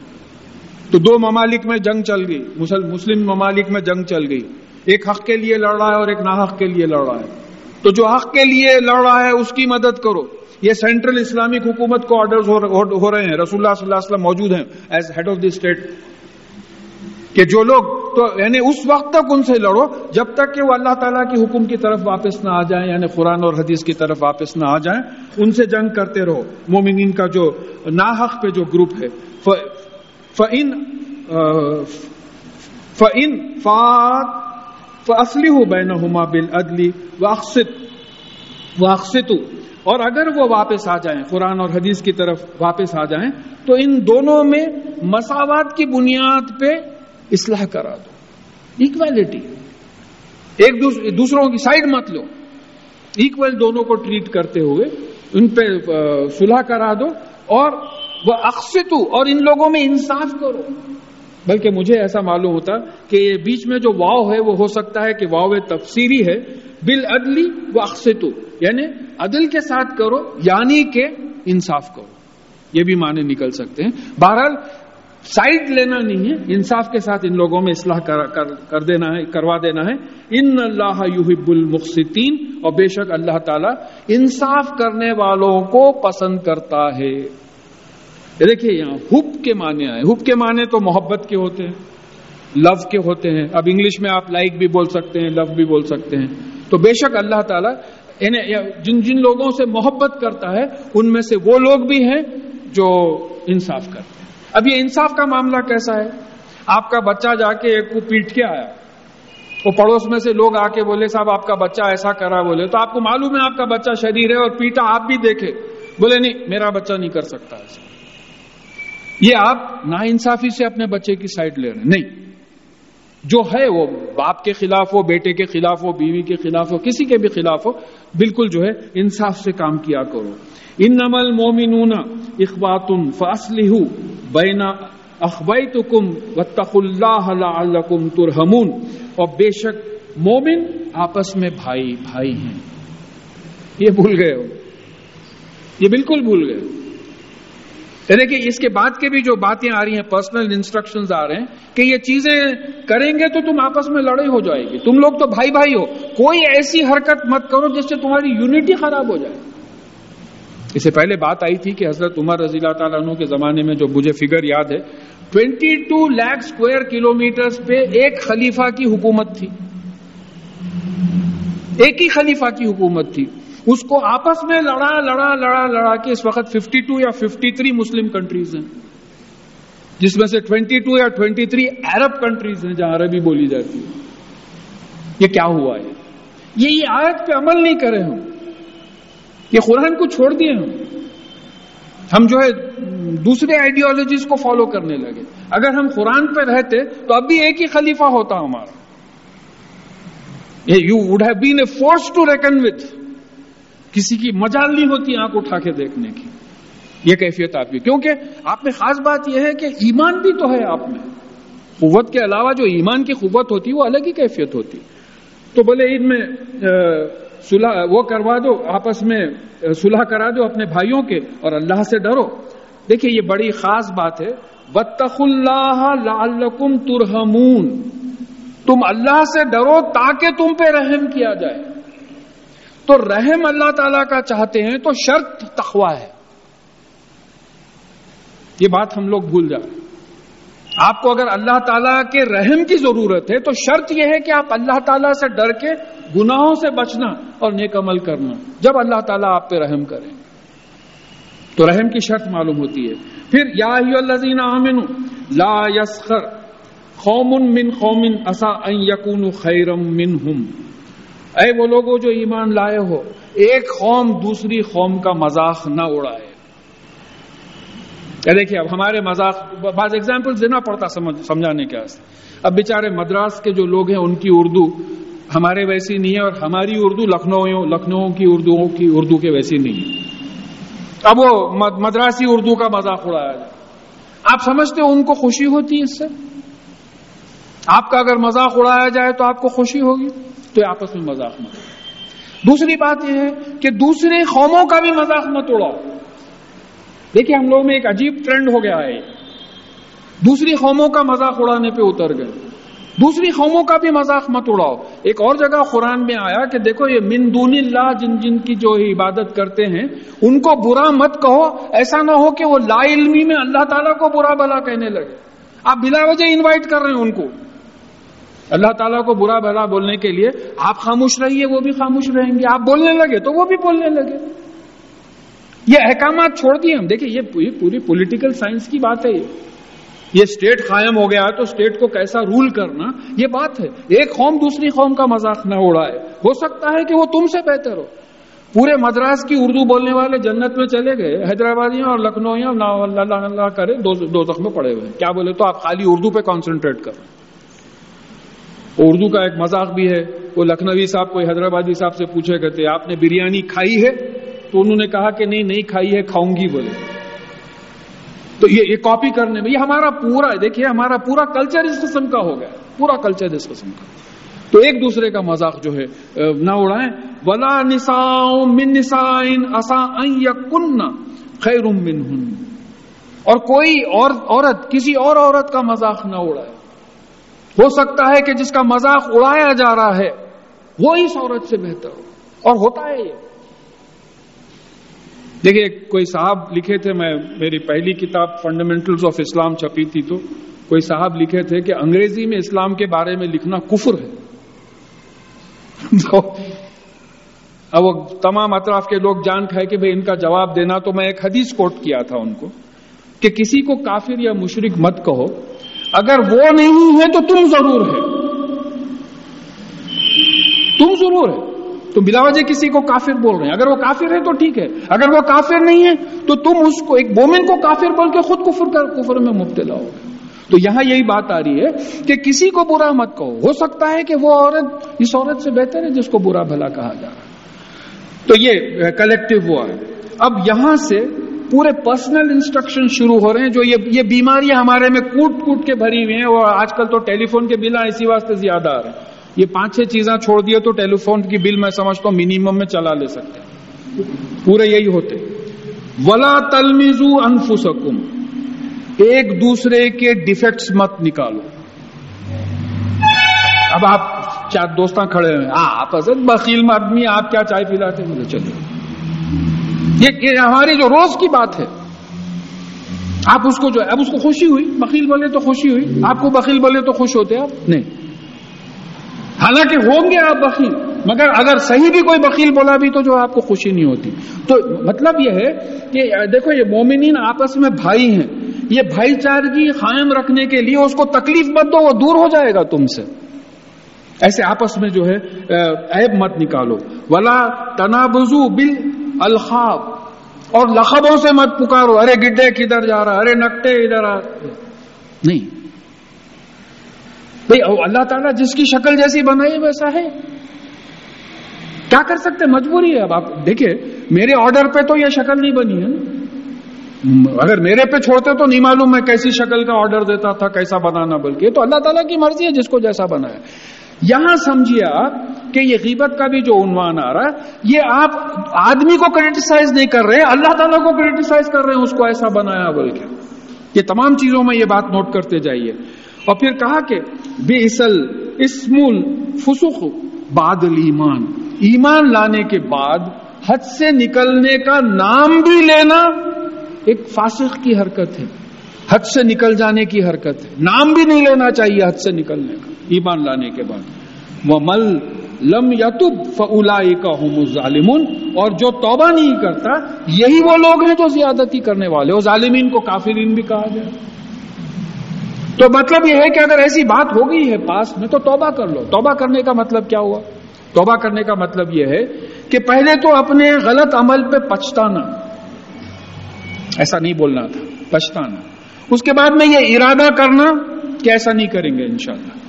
تو دو ممالک میں جنگ چل گئی مسلم ممالک میں جنگ چل گئی۔ ایک حق کے لیے لڑ رہا ہے اور ایک ناحق کے لیے لڑ رہا ہے۔ تو جو حق کے لیے لڑ رہا ہے اس کی مدد کرو۔ یہ سینٹرل اسلامک حکومت کو آرڈر ہو رہے ہیں۔ رسول اللہ صلی اللہ علیہ وسلم موجود ہیں as head of the state کہ جو لوگ تو یعنی اس وقت تک ان سے لڑو جب تک کہ وہ اللہ تعالیٰ کی حکم کی طرف واپس نہ آ جائیں یعنی قرآن اور حدیث کی طرف واپس نہ آ جائیں۔ ان سے جنگ کرتے رہو۔ مومنین کا جو ناحق پہ جو گروپ ہے۔ فن فن فات فصلی ہو بین ہوما بل ادلی واقست اور اگر وہ واپس آ جائیں، قرآن اور حدیث کی طرف واپس آ جائیں، تو ان دونوں میں مساوات کی بنیاد پہ اصلاح کرا دو۔ ایکویلٹی ایک دوسروں کی سائڈ مت لو۔ ایکول دونوں کو ٹریٹ کرتے ہوئے ان پہ صلح کرا دو۔ اور وہ اقسطو اور ان لوگوں میں انصاف کرو۔ بلکہ مجھے ایسا معلوم ہوتا کہ یہ بیچ میں جو واؤ ہے وہ ہو سکتا ہے کہ واؤ تفسیری ہے بل و اقسطو یعنی عدل کے ساتھ کرو یعنی کہ انصاف کرو۔ یہ بھی معنی نکل سکتے ہیں۔ بہرحال، سائڈ لینا نہیں ہے، انصاف کے ساتھ ان لوگوں میں اصلاح کر دینا ہے، کروا دینا ہے۔ ان اللہ یحب المقسطین اور بے شک اللہ تعالی انصاف کرنے والوں کو پسند کرتا ہے۔ دیکھیے یہاں ہپ کے معنی آئے ہپ کے معنی تو محبت کے ہوتے ہیں لو کے ہوتے ہیں۔ اب انگلش میں آپ لائک بھی بول سکتے ہیں لو بھی بول سکتے ہیں۔ تو بے شک اللہ تعالیٰ جن جن لوگوں سے محبت کرتا ہے، ان میں سے وہ لوگ بھی ہیں جو انصاف کرتے ہیں۔ اب یہ انصاف کا معاملہ کیسا ہے؟ آپ کا بچہ جا کے ایک کو پیٹ کے آیا۔ وہ پڑوس میں سے لوگ آ کے بولے، صاحب، آپ کا بچہ ایسا کرا بولے۔ تو آپ کو معلوم ہے آپ کا بچہ شریر ہے اور پیٹا آپ بھی دیکھے۔ بولے، نہیں، میرا بچہ نہیں کر سکتا ایسا۔ یہ آپ نا انصافی سے اپنے بچے کی سائڈ لے رہے ہیں۔ نہیں۔ جو ہے وہ باپ کے خلاف ہو، بیٹے کے خلاف ہو، بیوی کے خلاف ہو، کسی کے بھی خلاف ہو، بالکل جو ہے انصاف سے کام کیا کرو۔ ان نمل مومنون اخبات فاصلی بینا اخبائی تو کم و اللہ اور بے شک مومن آپس میں بھائی بھائی ہیں۔ یہ بھول گئے ہو۔ یہ بالکل بھول گئے ہو۔ یعنی کہ اس کے بعد کے بھی جو باتیں آ رہی ہیں پرسنل انسٹرکشن آ رہے ہیں کہ یہ چیزیں کریں گے تو تم آپس میں لڑائی ہو جائے گی۔ تم لوگ تو بھائی بھائی ہو۔ کوئی ایسی حرکت مت کرو جس سے تمہاری یونٹی خراب ہو جائے۔ اس سے پہلے بات آئی تھی کہ حضرت عمر رضی اللہ تعالیٰ عنہ کے زمانے میں جو مجھے فگر یاد ہے twenty two lakh square kilometre پہ ایک خلیفہ کی حکومت تھی۔ ایک ہی خلیفہ کی حکومت تھی۔ اس کو آپس میں لڑا لڑا لڑا لڑا کے اس وقت ففٹی ٹو یا ففٹی تھری مسلم کنٹریز ہیں۔ جس میں سے ٹوینٹی ٹو یا ٹوینٹی تھری ارب کنٹریز ہیں جہاں عربی بولی جاتی ہے۔ یہ کیا ہوا ہے؟ یہ یہ آیت پہ عمل نہیں کرے ہم۔ یہ قرآن کو چھوڑ دیے ہم۔ ہم جو ہے دوسرے آئیڈیالوجیز کو فالو کرنے لگے۔ اگر ہم قرآن پہ رہتے تو اب بھی ایک ہی خلیفہ ہوتا ہمارا۔ You would have been a force to reckon with کسی کی مجال نہیں ہوتی آنکھ اٹھا کے دیکھنے کی۔ یہ کیفیت آپ کی۔ کیونکہ آپ میں خاص بات یہ ہے کہ ایمان بھی تو ہے آپ میں۔ قوت کے علاوہ جو ایمان کی قوت ہوتی وہ الگ ہی کیفیت ہوتی۔ تو بولے ان میں صلح، وہ کروا دو، آپس میں صلح کرا دو اپنے بھائیوں کے اور اللہ سے ڈرو۔ دیکھیے یہ بڑی خاص بات ہے۔ بتخ اللہ لعلکم ترہمون تم اللہ سے ڈرو تاکہ تم پہ رحم کیا جائے۔ تو رحم اللہ تعالی کا چاہتے ہیں تو شرط تخوا ہے۔ یہ بات ہم لوگ بھول جائیں۔ آپ کو اگر اللہ تعالیٰ کے رحم کی ضرورت ہے تو شرط یہ ہے کہ آپ اللہ تعالیٰ سے ڈر کے گناہوں سے بچنا اور نیک عمل کرنا۔ جب اللہ تعالیٰ آپ پہ رحم کریں تو رحم کی شرط معلوم ہوتی ہے۔ پھر یا الذین آمنوا، لا یسخر قوم من قوم اسا ان یکون خیرم منہم۔ اے وہ لوگوں جو ایمان لائے ہو، ایک قوم دوسری قوم کا مذاق نہ اڑائے۔ یعنی دیکھیے اب ہمارے مذاق، بعض ایگزامپل دینا پڑتا سمجھانے کے اب بیچارے مدراس کے جو لوگ ہیں، ان کی اردو ہمارے ویسی نہیں ہے اور ہماری اردو لکھنؤ لکھنؤ کی اردو کی اردو کے ویسی نہیں ہے۔ اب وہ مدراسی اردو کا مذاق اڑایا جائے۔ آپ سمجھتے ہو ان کو خوشی ہوتی ہے اس سے؟ آپ کا اگر مذاق اڑایا جائے تو آپ کو خوشی ہوگی۔ تو آپس میں مذاق مت دوسری بات یہ ہے کہ دوسرے قوموں کا بھی مذاق مت اڑاؤ۔ دیکھیے ہم لوگوں میں ایک عجیب ٹرینڈ ہو گیا ہے۔ دوسری قوموں کا مذاق اڑانے پہ اتر گئے۔ دوسری قوموں کا بھی مذاق مت اڑاؤ۔ ایک اور جگہ قرآن میں آیا کہ دیکھو یہ من دون اللہ جن جن کی جو عبادت کرتے ہیں، ان کو برا مت کہو۔ ایسا نہ ہو کہ وہ لا علمی میں اللہ تعالیٰ کو برا بلا کہنے لگے۔ آپ بلا وجہ انوائٹ کر رہے ہیں ان کو۔ اللہ تعالیٰ کو برا بھلا بولنے کے لیے آپ خاموش رہیے، وہ بھی خاموش رہیں گے۔ آپ بولنے لگے تو وہ بھی بولنے لگے۔ یہ احکامات چھوڑ دیے ہم۔ دیکھیں، یہ پوری پولیٹیکل سائنس کی بات ہے یہ۔ اسٹیٹ قائم ہو گیا تو اسٹیٹ کو کیسا رول کرنا؟ یہ بات ہے۔ ایک قوم دوسری قوم کا مذاق نہ اڑائے۔ ہو سکتا ہے کہ وہ تم سے بہتر ہو۔ پورے مدراس کی اردو بولنے والے جنت میں چلے گئے۔ حیدرآبادیاں اور لکھنؤ اللہ اللہ کرے، دو زخم پڑے ہوئے کیا بولے تو آپ خالی اردو پہ کانسنٹریٹ کر اردو کا ایک مذاق بھی ہے۔ وہ لکھنوی صاحب کو حیدرآبادی صاحب سے پوچھے کرتے آپ نے بریانی کھائی ہے؟ تو انہوں نے کہا کہ نہیں نہیں کھائی ہے، کھاؤں گی بولے۔ تو یہ یہ کاپی کرنے میں، یہ ہمارا پورا دیکھیے، ہمارا پورا کلچر اس قسم کا ہو گیا۔ پورا کلچر اس قسم کا۔ تو ایک دوسرے کا مذاق جو ہے نہ اڑائیں۔ ولا نسا من نسائن اصا کن خیر من اور کوئی اور، عورت، کسی اور عورت کا مذاق نہ اڑائے۔ ہو سکتا ہے کہ جس کا مذاق اڑایا جا رہا ہے، وہ اس عورت سے بہتر ہو۔ اور ہوتا ہے یہ۔ دیکھیے کوئی صاحب لکھے تھے، میں میری پہلی کتاب فنڈامنٹلز آف اسلام چھپی تھی تو کوئی صاحب لکھے تھے کہ انگریزی میں اسلام کے بارے میں لکھنا کفر ہے۔ <laughs> اب وہ تمام اطراف کے لوگ جان کھائے کہ بھئی ان کا جواب دینا تو میں ایک حدیث کوٹ کیا تھا ان کو کہ کسی کو کافر یا مشرق مت کہو۔ اگر وہ نہیں ہے تو تم ضرور ہے تم ضرور ہے تو بلا وجہ کسی کو کافر بول رہے ہیں۔ اگر وہ کافر ہے تو ٹھیک ہے۔ اگر وہ کافر نہیں ہے تو تم اس کو، ایک مومن کو کافر بول کے خود کفر کر، کفر میں مبتلا ہو گئے۔ تو یہاں یہی بات آ رہی ہے کہ کسی کو برا مت کہو۔ ہو سکتا ہے کہ وہ عورت، اس عورت سے بہتر ہے جس کو برا بھلا کہا جا رہا ہے۔ تو یہ کلیکٹو ہوا ہے اب یہاں سے پورے پرسنل انسٹرکشن شروع ہو رہے ہیں جو یہ یہ بیماریاں ہمارے میں کوٹ کوٹ کے بھری ہوئی ہیں اور آج کل تو ٹیلی فون کے بل اسی واسطے زیادہ آ رہے ہیں۔ یہ پانچ چھ چیزاں چھوڑ دیے تو ٹیلی فون کی بل میں سمجھتا ہوں منیمم میں چلا لے سکتے ہیں۔ پورے یہی ہوتے ولا تلمیزو انفسکم ایک دوسرے کے ڈیفیکٹس مت نکالو۔ اب آپ چار دوست کھڑے ہیں۔ ہاں، آپ حضرت بخیل آدمی آپ کیا چائے پلاتے مجھے چلے۔ یہ ہماری جو روز کی بات ہے، آپ اس کو جو ہے، اب اس کو خوشی ہوئی، بخیل بولے تو خوشی ہوئی۔ آپ کو بخیل بولے تو خوش ہوتے آپ؟ نہیں۔ حالانکہ ہوں گے آپ بخیل، مگر اگر صحیح بھی کوئی بخیل بولا بھی تو جو آپ کو خوشی نہیں ہوتی۔ تو مطلب یہ ہے کہ دیکھو، یہ مومنین آپس میں بھائی ہیں۔ یہ بھائی چارگی قائم رکھنے کے لیے اس کو تکلیف مت دو، وہ دور ہو جائے گا تم سے۔ ایسے آپس میں جو ہے عیب مت نکالو۔ ولا تنابزو بل الخاب اور لقبوں سے مت پکارو۔ ارے گڈے کدھر جا رہا ارے نکٹے ادھر آ۔ نہیں۔ بھائی اللہ تعالیٰ جس کی شکل جیسی بنائی ویسا ہے۔ کیا کر سکتے؟ مجبوری ہے۔ اب آپ دیکھیں میرے آرڈر پہ تو یہ شکل نہیں بنی ہے اگر میرے پہ چھوڑتے تو نہیں معلوم میں کیسی شکل کا آرڈر دیتا تھا، کیسا بنانا، بلکہ تو اللہ تعالیٰ کی مرضی ہے جس کو جیسا بنایا۔ یہاں سمجھیے آپ کہ یہ غیبت کا بھی جو عنوان آ رہا ہے، یہ آپ آدمی کو کریٹیسائز نہیں کر رہے، اللہ تعالیٰ کو کریٹیسائز کر رہے ہیں، اس کو ایسا بنایا بلکہ۔ یہ تمام چیزوں میں یہ بات نوٹ کرتے جائیے۔ اور پھر کہا کہ بے اصل اسمول فسوخ بادل ایمان ایمان لانے کے بعد حد سے نکلنے کا نام بھی لینا ایک فاسق کی حرکت ہے۔ حد سے نکل جانے کی حرکت ہے۔ نام بھی نہیں لینا چاہیے حد سے نکلنے کا۔ ایمان لانے کے بعد۔ وہ مل لم یتب فلا کا ظالم اور جو توبہ نہیں کرتا، یہی وہ لوگ ہیں جو زیادتی کرنے والے وہ ظالمین کو کافرین بھی کہا جائے۔ تو مطلب یہ ہے کہ اگر ایسی بات ہو گئی ہے پاس میں، تو توبہ کر لو۔ توبہ کرنے کا مطلب کیا ہوا؟ توبہ کرنے کا مطلب یہ ہے کہ پہلے تو اپنے غلط عمل پہ پچھتانا۔ ایسا نہیں بولنا تھا، پچھتانا۔ اس کے بعد میں یہ ارادہ کرنا کہ ایسا نہیں کریں گے انشاءاللہ۔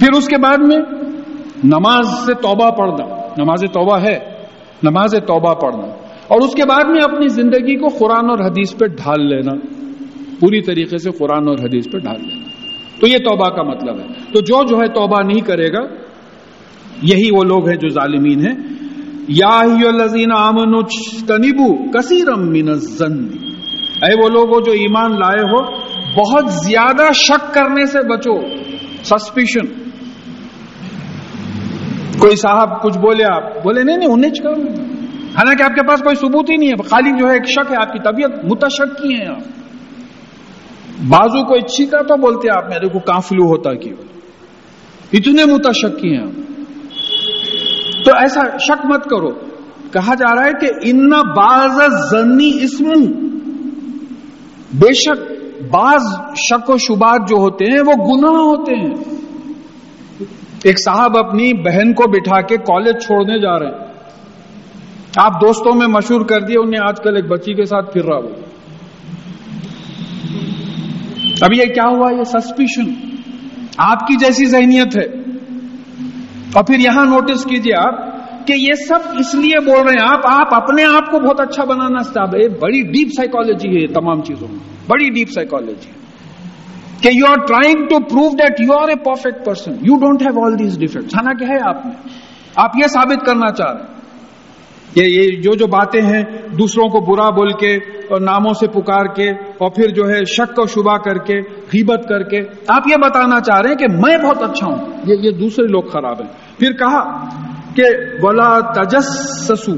پھر اس کے بعد میں نماز سے توبہ پڑھنا، نماز توبہ ہے، نماز توبہ پڑھنا۔ اور اس کے بعد میں اپنی زندگی کو قرآن اور حدیث پہ ڈھال لینا۔ پوری طریقے سے قرآن اور حدیث پہ ڈال دینا تو یہ توبہ کا مطلب ہے۔ تو جو جو ہے توبہ نہیں کرے گا، یہی وہ لوگ ہیں جو ظالمین ہیں۔ یا اے وہ لوگ جو ایمان لائے ہو، بہت زیادہ شک کرنے سے بچو۔ سسپیشن کوئی صاحب کچھ بولے آپ؟ بولے، نہیں نہیں، انہیں کرو حالانکہ آپ کے پاس کوئی ثبوت ہی نہیں ہے۔ خالی جو ہے، ایک شک ہے، آپ کی طبیعت متشک کی ہے آپ۔ بازو کو اچھی کا تو بولتے آپ، میرے کو کہاں فلو ہوتا کیوں اتنے متشک ہیں تو ایسا شک مت کرو۔ کہا جا رہا ہے کہ ان باز زنی اسم۔ بے شک، بعض شک و شبات جو ہوتے ہیں، وہ گناہ ہوتے ہیں۔ ایک صاحب اپنی بہن کو بٹھا کے کالج چھوڑنے جا رہے ہیں۔ آپ دوستوں میں مشہور کر دیے انہیں آج کل ایک بچی کے ساتھ پھر رہا ہو اب یہ کیا ہوا؟ یہ سسپیشن آپ کی جیسی ذہنیت ہے۔ اور پھر یہاں نوٹس کیجیے آپ کہ یہ سب اس لیے بول رہے ہیں۔ آپ آپ اپنے آپ کو بہت اچھا بنانا ہے۔ بڑی ڈیپ سائیکالوجی ہے یہ تمام چیزوں میں۔ بڑی ڈیپ سائیکالوجی کہ you are trying to prove that you are a perfect person you don't have all these defect حالانکہ ہے آپ میں آپ یہ ثابت کرنا چاہ رہے ہیں یہ جو جو باتیں ہیں دوسروں کو برا بول کے اور ناموں سے پکار کے اور پھر جو ہے شک و شبہ کر کے، غیبت کر کے آپ یہ بتانا چاہ رہے ہیں کہ میں بہت اچھا ہوں۔ یہ یہ دوسرے لوگ خراب ہیں۔ پھر کہا کہ بلا تجسسو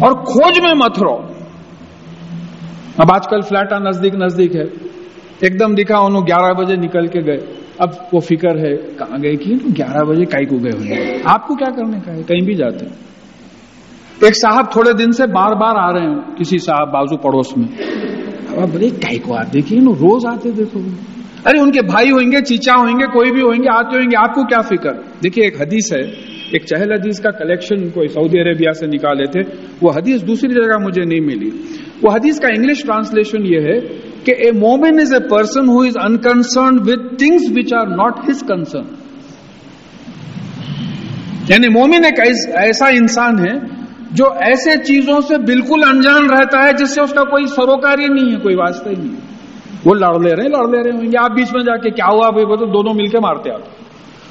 اور کھوج میں مت رہو۔ اب آج کل فلیٹا نزدیک نزدیک ہے۔ ایک دم دکھا انہوں گیارہ بجے نکل کے گئے۔ اب وہ فکر ہے، کہاں گئے کہ گیارہ بجے کائی کو گئے ہوئے آپ کو کیا کرنے کا ہے؟ کہیں بھی جاتے ہیں۔ ایک صاحب تھوڑے دن سے بار بار آ رہے ہیں، کسی صاحب بازو پڑوس میں۔ اب بڑے کئی کو آتے دیکھیے روز آتے دیکھو۔ ارے، ان کے بھائی ہوئیں گے، چیچا ہوئیں گے، کوئی بھی ہوئیں گے، آتے ہوئیں گے، آپ کو کیا فکر؟ دیکھیے، ایک حدیث ہے، ایک چہل حدیث کا کلیکشن کوئی سعودی عربیہ سے نکالے تھے۔ وہ حدیث دوسری جگہ مجھے نہیں ملی۔ وہ حدیث کا انگلش ٹرانسلیشن یہ ہے کہ اے مومن is a person who is unconcerned with things which are not his concern یعنی مومن ایک ایسا انسان ہے جو ایسے چیزوں سے بالکل انجان رہتا ہے جس سے اس کا کوئی سروکار ہی نہیں ہے، کوئی واسطہ ہی نہیں ہے۔ وہ لڑ لے رہے ہیں، لڑ لے رہے ہوں گے آپ بیچ میں جا کے کیا ہوا بھائی دونوں مل کے مارتے آپ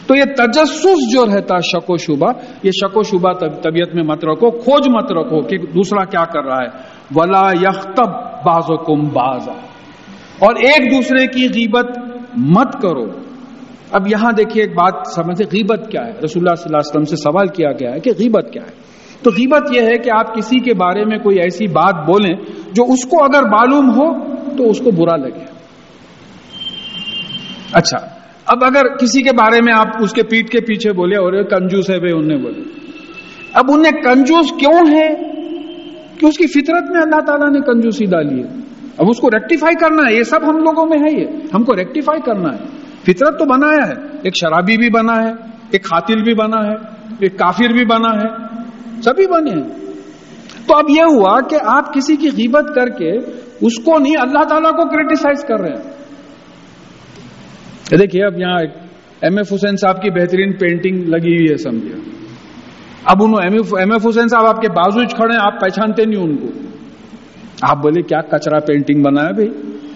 تو یہ تجسس جو رہتا شک و شبہ، یہ شک و شبہ طبیعت میں مت رکھو، کھوج مت رکھو کہ دوسرا کیا کر رہا ہے۔ ولا یختب باز کم باز اور ایک دوسرے کی غیبت مت کرو۔ اب یہاں دیکھیے ایک بات سمجھے، غیبت کیا ہے؟ رسول اللہ صلی اللہ علیہ وسلم سے سوال کیا گیا ہے کہ غیبت کیا ہے؟ تو غیبت یہ ہے کہ آپ کسی کے بارے میں کوئی ایسی بات بولیں جو اس کو اگر معلوم ہو تو اس کو برا لگے۔ اچھا اب اگر کسی کے بارے میں آپ اس کے پیٹ کے پیچھے بولے اور کنجوس ہے بھائی انہیں بولے۔ اب انہیں کنجوس کیوں ہے کہ اس کی فطرت میں اللہ تعالیٰ نے کنجوسی ڈالی ہے۔ اب اس کو ریکٹیفائی کرنا ہے، یہ سب ہم لوگوں میں ہے یہ۔ ہم کو ریکٹیفائی کرنا ہے۔ فطرت تو بنایا ہے، ایک شرابی بھی بنا ہے، ایک خاتل بھی بنا ہے، ایک کافر بھی بنا ہے۔ سبھی بنے ہیں۔ تو اب یہ ہوا کہ آپ کسی کی غیبت کر کے اس کو نہیں، اللہ تعالیٰ کو کریٹیسائز کر رہے ہیں۔ دیکھیے، اب یہاں ایم ایف حسین صاحب کی بہترین پینٹنگ لگی ہوئی ہے سمجھے اب انہوں، ایم ایف حسین صاحب آپ کے بازو کھڑے ہیں، آپ پہچانتے نہیں ان کو۔ آپ بولے کیا کچرا پینٹنگ بنا ہے بھائی؟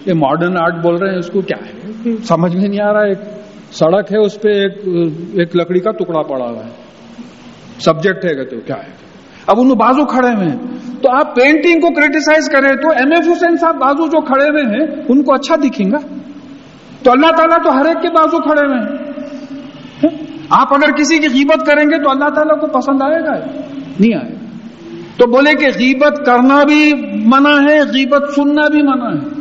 یہ ماڈرن آرٹ بول رہے ہیں، اس کو کیا ہے؟ سمجھ میں نہیں آ رہا، ایک سڑک ہے، اس پہ ایک ایک لکڑی کا ٹکڑا پڑا ہوا ہے۔ سبجیکٹ ہے کہتے کیا ہے؟ اب انہوں بازو کھڑے ہوئے ہیں۔ تو آپ پینٹنگ کو کریٹیسائز کریں تو ایم ایف حسین صاحب بازو جو کھڑے ہوئے ہیں، ان کو اچھا دکھیں گا؟ تو اللہ تعالیٰ تو ہر ایک کے بازو کھڑے ہوئے ہیں۔ ہاں؟ آپ اگر کسی کی غیبت کریں گے تو اللہ تعالیٰ کو پسند آئے گا؟ نہیں آئے گا۔ تو بولے کہ غیبت کرنا بھی منع ہے، غیبت سننا بھی منع ہے۔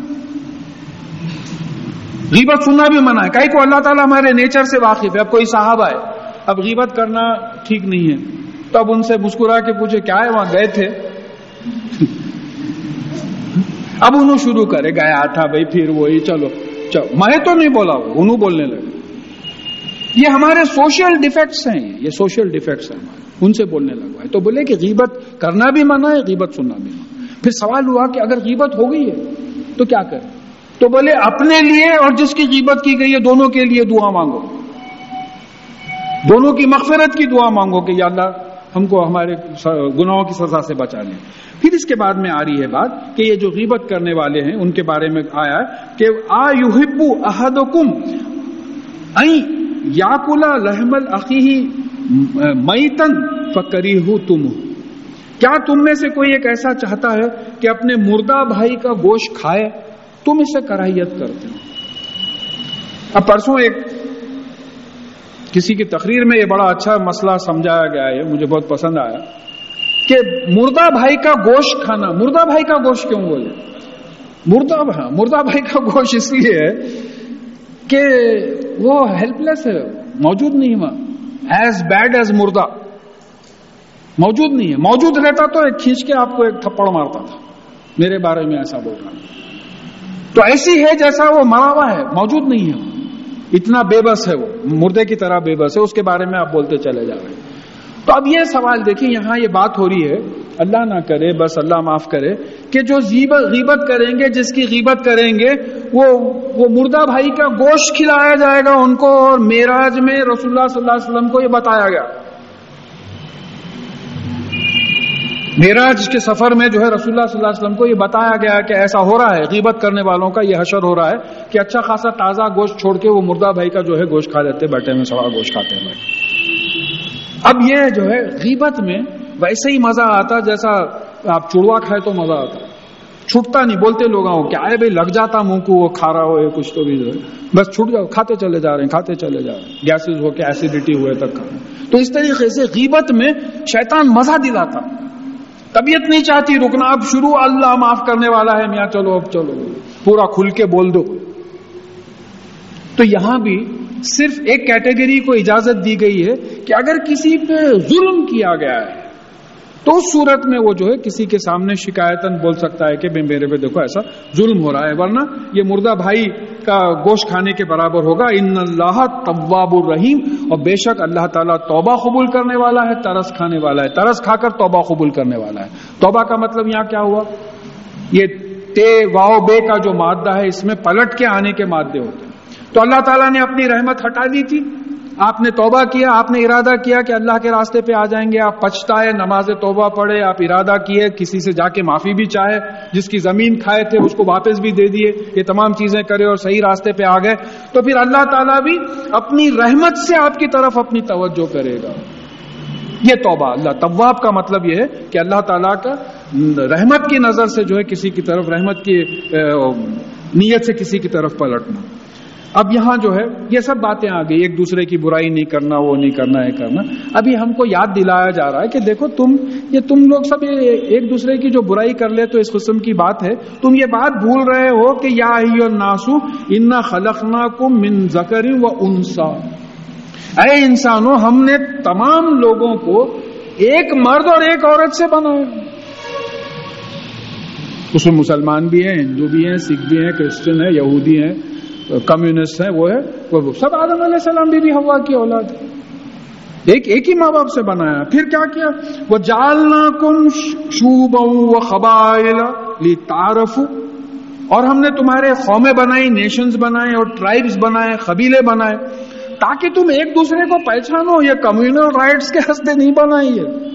غیبت سننا بھی منع ہے۔ کہیں کو اللہ تعالیٰ ہمارے نیچر سے واقف ہے، اب کوئی صاحب آئے اب غیبت کرنا ٹھیک نہیں ہے۔ تو اب ان سے مسکرا کے پوچھے، کیا ہے؟ وہاں گئے تھے۔ <laughs> اب انہوں شروع کرے، گیا تھا بھائی پھر وہی، چلو میں تو نہیں بولا، انہوں بولنے لگے۔ یہ ہمارے سوشل ڈیفیکٹس ہیں، یہ سوشل ڈیفیکٹس ہیں۔ ہمارے ان سے بولنے لگا ہے تو بولے کہ غیبت کرنا بھی منع ہے، غیبت سننا بھی منع ہے۔ پھر سوال ہوا کہ اگر غیبت ہو گئی ہے تو کیا کریں؟ تو بولے اپنے لیے اور جس کی غیبت کی گئی ہے، دونوں کے لیے دعا مانگو۔ دونوں کی مغفرت کی دعا مانگو کہ یا اللہ ہم کو ہمارے گناہوں کی سزا سے بچا لیں پھر اس کے بعد میں آ رہی ہے بات کہ یہ جو غیبت کرنے والے ہیں، ان کے بارے میں آیا ہے کہ آ یوہبو احدکم یا کلا لحمل عقی میتن فکری ہوں تم کیا تم میں سے کوئی ایک ایسا چاہتا ہے کہ اپنے مردہ بھائی کا گوشت کھائے؟ تم اسے کراہیت کرتے ہو۔ اب پرسوں ایک کسی کی تقریر میں یہ بڑا اچھا مسئلہ سمجھایا گیا ہے مجھے بہت پسند آیا کہ مردہ بھائی کا گوشت کھانا، مردہ بھائی کا گوشت کیوں بولے؟ مردہ ہاں مردہ بھائی کا گوشت اس لیے ہے کہ وہ ہیلپ لیس ہے، موجود نہیں وہاں ایز بیڈ ایز مردہ۔ موجود نہیں ہے۔ موجود رہتا تو ایک کھینچ کے آپ کو ایک تھپڑ مارتا تھا۔ میرے بارے میں ایسا بول رہا تو ایسی ہے جیسا وہ مرا ہوا ہے۔ موجود نہیں ہے۔ اتنا بے بس ہے وہ۔ مردے کی طرح بے بس ہے۔ اس کے بارے میں آپ بولتے چلے جا رہے ہیں۔ تو اب یہ سوال دیکھیں، یہاں یہ بات ہو رہی ہے اللہ نہ کرے، بس اللہ معاف کرے، کہ جو غیبت کریں گے، جس کی غیبت کریں گے، وہ وہ مردہ بھائی کا گوشت کھلایا جائے گا ان کو اور میراج میں رسول اللہ صلی اللہ علیہ وسلم کو یہ بتایا گیا۔ میراج کے سفر میں جو ہے رسول اللہ صلی اللہ علیہ وسلم کو یہ بتایا گیا کہ ایسا ہو رہا ہے، غیبت کرنے والوں کا یہ حشر ہو رہا ہے کہ اچھا خاصا تازہ گوشت چھوڑ کے وہ مردہ بھائی کا جو ہے گوشت کھا لیتے بیٹھے میں سڑا گوشت کھاتے ہیں۔ اب یہ جو ہے غیبت میں ویسے ہی مزہ آتا، جیسا آپ چڑوا کھائے تو مزہ آتا۔ چھٹتا نہیں، بولتے لوگ کیا ہے بھائی لگ جاتا منہ کو، وہ کھا رہا ہو کچھ تو بھی۔ جو ہے بس چھٹ جاؤ، کھاتے چلے جا رہے ہیں، کھاتے چلے جا رہے ہیں۔ گیسز ہو کے ایسیڈیٹی ہوئے تک۔ کھا تو اس طریقے سے غیبت میں شیطان مزہ دلاتا۔ طبیعت نہیں چاہتی، رکنا۔ اب شروع، اللہ معاف کرنے والا ہے۔ میاں، چلو، اب چلو۔ پورا کھل کے بول دو۔ تو یہاں بھی صرف ایک کیٹیگری کو اجازت دی گئی ہے کہ اگر کسی پہ ظلم کیا گیا ہے تو اس صورت میں وہ جو ہے کسی کے سامنے شکایتن بول سکتا ہے کہ میرے پہ دیکھو ایسا ظلم ہو رہا ہے، ورنہ یہ مردہ بھائی کا گوشت کھانے کے برابر ہوگا۔ ان اللہ طواب الرحیم، اور بے شک اللہ تعالیٰ توبہ قبول کرنے والا ہے، ترس کھانے والا ہے۔ ترس کھا کر توبہ قبول کرنے والا ہے۔ توبہ کا مطلب یہاں کیا ہوا؟ یہ تے واؤ بے کا جو مادہ ہے، اس میں پلٹ کے آنے کے مادے ہوتے ہیں۔ تو اللہ تعالیٰ نے اپنی رحمت ہٹا دی تھی۔ آپ نے توبہ کیا، آپ نے ارادہ کیا کہ اللہ کے راستے پہ آ جائیں گے، آپ پچھتائے، نماز توبہ پڑھے، آپ ارادہ کیے، کسی سے جا کے معافی بھی چاہے، جس کی زمین کھائے تھے اس کو واپس بھی دے دیے، یہ تمام چیزیں کرے اور صحیح راستے پہ آ گئے۔ تو پھر اللہ تعالیٰ بھی اپنی رحمت سے آپ کی طرف اپنی توجہ کرے گا۔ یہ توبہ، اللہ طواب کا مطلب یہ ہے کہ اللہ تعالیٰ کا رحمت کی نظر سے جو ہے کسی کی طرف رحمت کی نیت سے کسی کی طرف پلٹنا۔ اب یہاں جو ہے، یہ سب باتیں آ گئی، ایک دوسرے کی برائی نہیں کرنا، وہ نہیں کرنا، یہ کرنا۔ ابھی ہم کو یاد دلایا جا رہا ہے کہ دیکھو، تم، یہ تم لوگ سب ایک دوسرے کی جو برائی کر لے تو اس قسم کی بات ہے۔ تم یہ بات بھول رہے ہو کہ یا ناسو ان خلقنا کو من زکری و انسا۔ اے انسانوں، ہم نے تمام لوگوں کو ایک مرد اور ایک عورت سے بنایا۔ اس میں مسلمان بھی ہیں، ہندو بھی ہیں، سکھ بھی ہیں، کرسچن ہیں، یہودی ہیں۔ کمیونسٹ ہیں، وہ ہے، وہ سب آدم علیہ السلام بھی بھی ہوا کی اولاد ایک ایک ہی ماں باپ سے بنایا پھر کیا کیا؟ وہ جالنا کم شوب قبائل تارف اور ہم نے تمہارے قومیں بنائی نیشنز بنائے اور ٹرائبس بنائے، قبیلے بنائے۔ تاکہ تم ایک دوسرے کو پہچانو، یہ کمیونل رائٹس کے ہستے نہیں بنائی ہے۔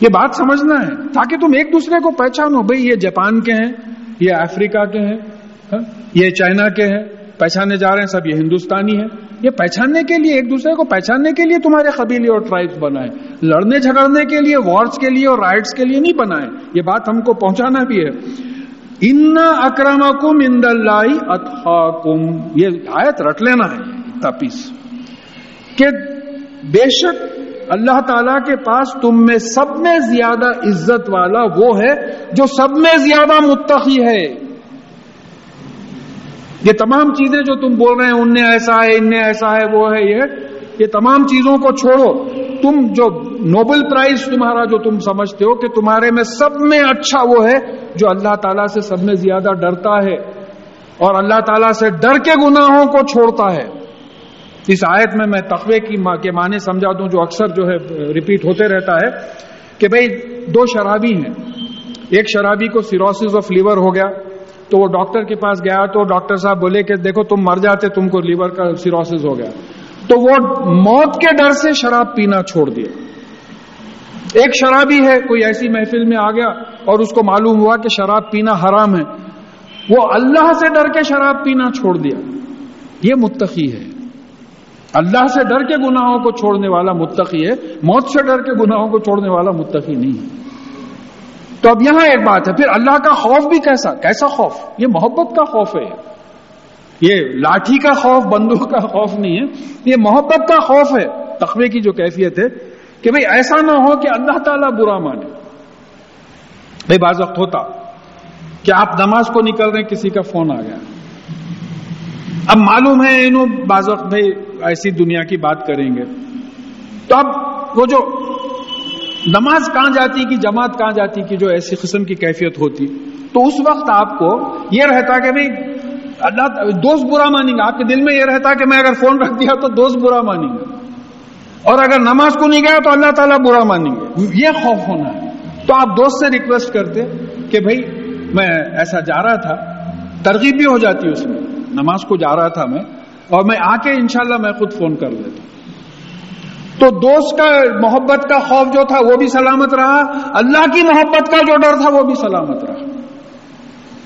یہ بات سمجھنا ہے۔ تاکہ تم ایک دوسرے کو پہچانو، بھئی یہ جاپان کے ہیں، یہ افریقہ کے ہیں۔ ہاں؟ یہ چائنا کے ہیں، پہچانے جا رہے ہیں، سب یہ ہندوستانی ہیں۔ یہ پہچاننے کے لیے، ایک دوسرے کو پہچاننے کے لیے تمہارے قبیلے اور ٹرائبس بنائے۔ لڑنے جھگڑنے کے لیے وارس کے لیے اور رائٹس کے لیے نہیں بنائے۔ یہ بات ہم کو پہنچانا بھی ہے۔ ان اکرم کم اند اللہ یہ آیت رٹ لینا ہے، تپیس۔ کہ بے شک اللہ تعالی کے پاس تم میں سب میں زیادہ عزت والا وہ ہے جو سب میں زیادہ متقی ہے۔ یہ تمام چیزیں جو تم بول رہے ہیں، ان نے ایسا ہے، ان نے ایسا ہے، وہ ہے، یہ یہ تمام چیزوں کو چھوڑو۔ تم جو نوبل پرائز تمہارا جو تم سمجھتے ہو کہ تمہارے میں سب میں اچھا وہ ہے، جو اللہ تعالیٰ سے سب میں زیادہ ڈرتا ہے۔ اور اللہ تعالیٰ سے ڈر کے گناہوں کو چھوڑتا ہے۔ اس آیت میں میں تقوی کی کے معنی سمجھا دوں، جو اکثر جو ہے ریپیٹ ہوتے رہتا ہے کہ بھئی دو شرابی ہیں۔ ایک شرابی کو سیروسز آف لیور ہو گیا۔ تو وہ ڈاکٹر کے پاس گیا تو ڈاکٹر صاحب بولے کہ دیکھو تم مر جاتے، تم کو لیور کا سیروسز ہو گیا۔ تو وہ موت کے ڈر سے شراب پینا چھوڑ دیا ایک شرابی ہے، کوئی ایسی محفل میں آ گیا اور اس کو معلوم ہوا کہ شراب پینا حرام ہے۔ وہ اللہ سے ڈر کے شراب پینا چھوڑ دیا۔ یہ متقی ہے۔ اللہ سے ڈر کے گناہوں کو چھوڑنے والا متقی ہے۔ موت سے ڈر کے گناہوں کو چھوڑنے والا متقی نہیں ہے۔ تو اب یہاں ایک بات ہے، پھر اللہ کا خوف بھی کیسا؟ کیسا خوف؟ یہ محبت کا خوف ہے۔ یہ لاٹھی کا خوف، بندوق کا خوف نہیں ہے۔ یہ محبت کا خوف ہے۔ تقوی کی جو کیفیت ہے کہ بھئی ایسا نہ ہو کہ اللہ تعالیٰ برا مانے۔ بھئی بعض وقت ہوتا کہ آپ نماز کو نکل رہے ہیں کسی کا فون آ گیا۔ اب معلوم ہے انہوں بعض وقت بھائی ایسی دنیا کی بات کریں گے۔ تو اب وہ جو نماز کہاں جاتی کی جماعت کہاں جاتی کی جو ایسی قسم کی کیفیت ہوتی تو اس وقت آپ کو یہ رہتا کہ بھائی، اللہ دوست برا مانیں گے۔ آپ کے دل میں یہ رہتا کہ میں اگر فون رکھ دیا تو دوست برا مانیں گے۔ اور اگر نماز کو نہیں گیا تو اللہ تعالیٰ برا مانیں گے۔ یہ خوف ہونا ہے۔ تو آپ دوست سے ریکویسٹ کرتے کہ بھائی، میں ایسا جا رہا تھا، ترغیب بھی ہو جاتی اس میں۔ نماز کو جا رہا تھا میں، اور میں آ کے انشاءاللہ میں خود فون کر لیتا تو دوست کا محبت کا خوف جو تھا وہ بھی سلامت رہا، اللہ کی محبت کا جو ڈر تھا وہ بھی سلامت رہا۔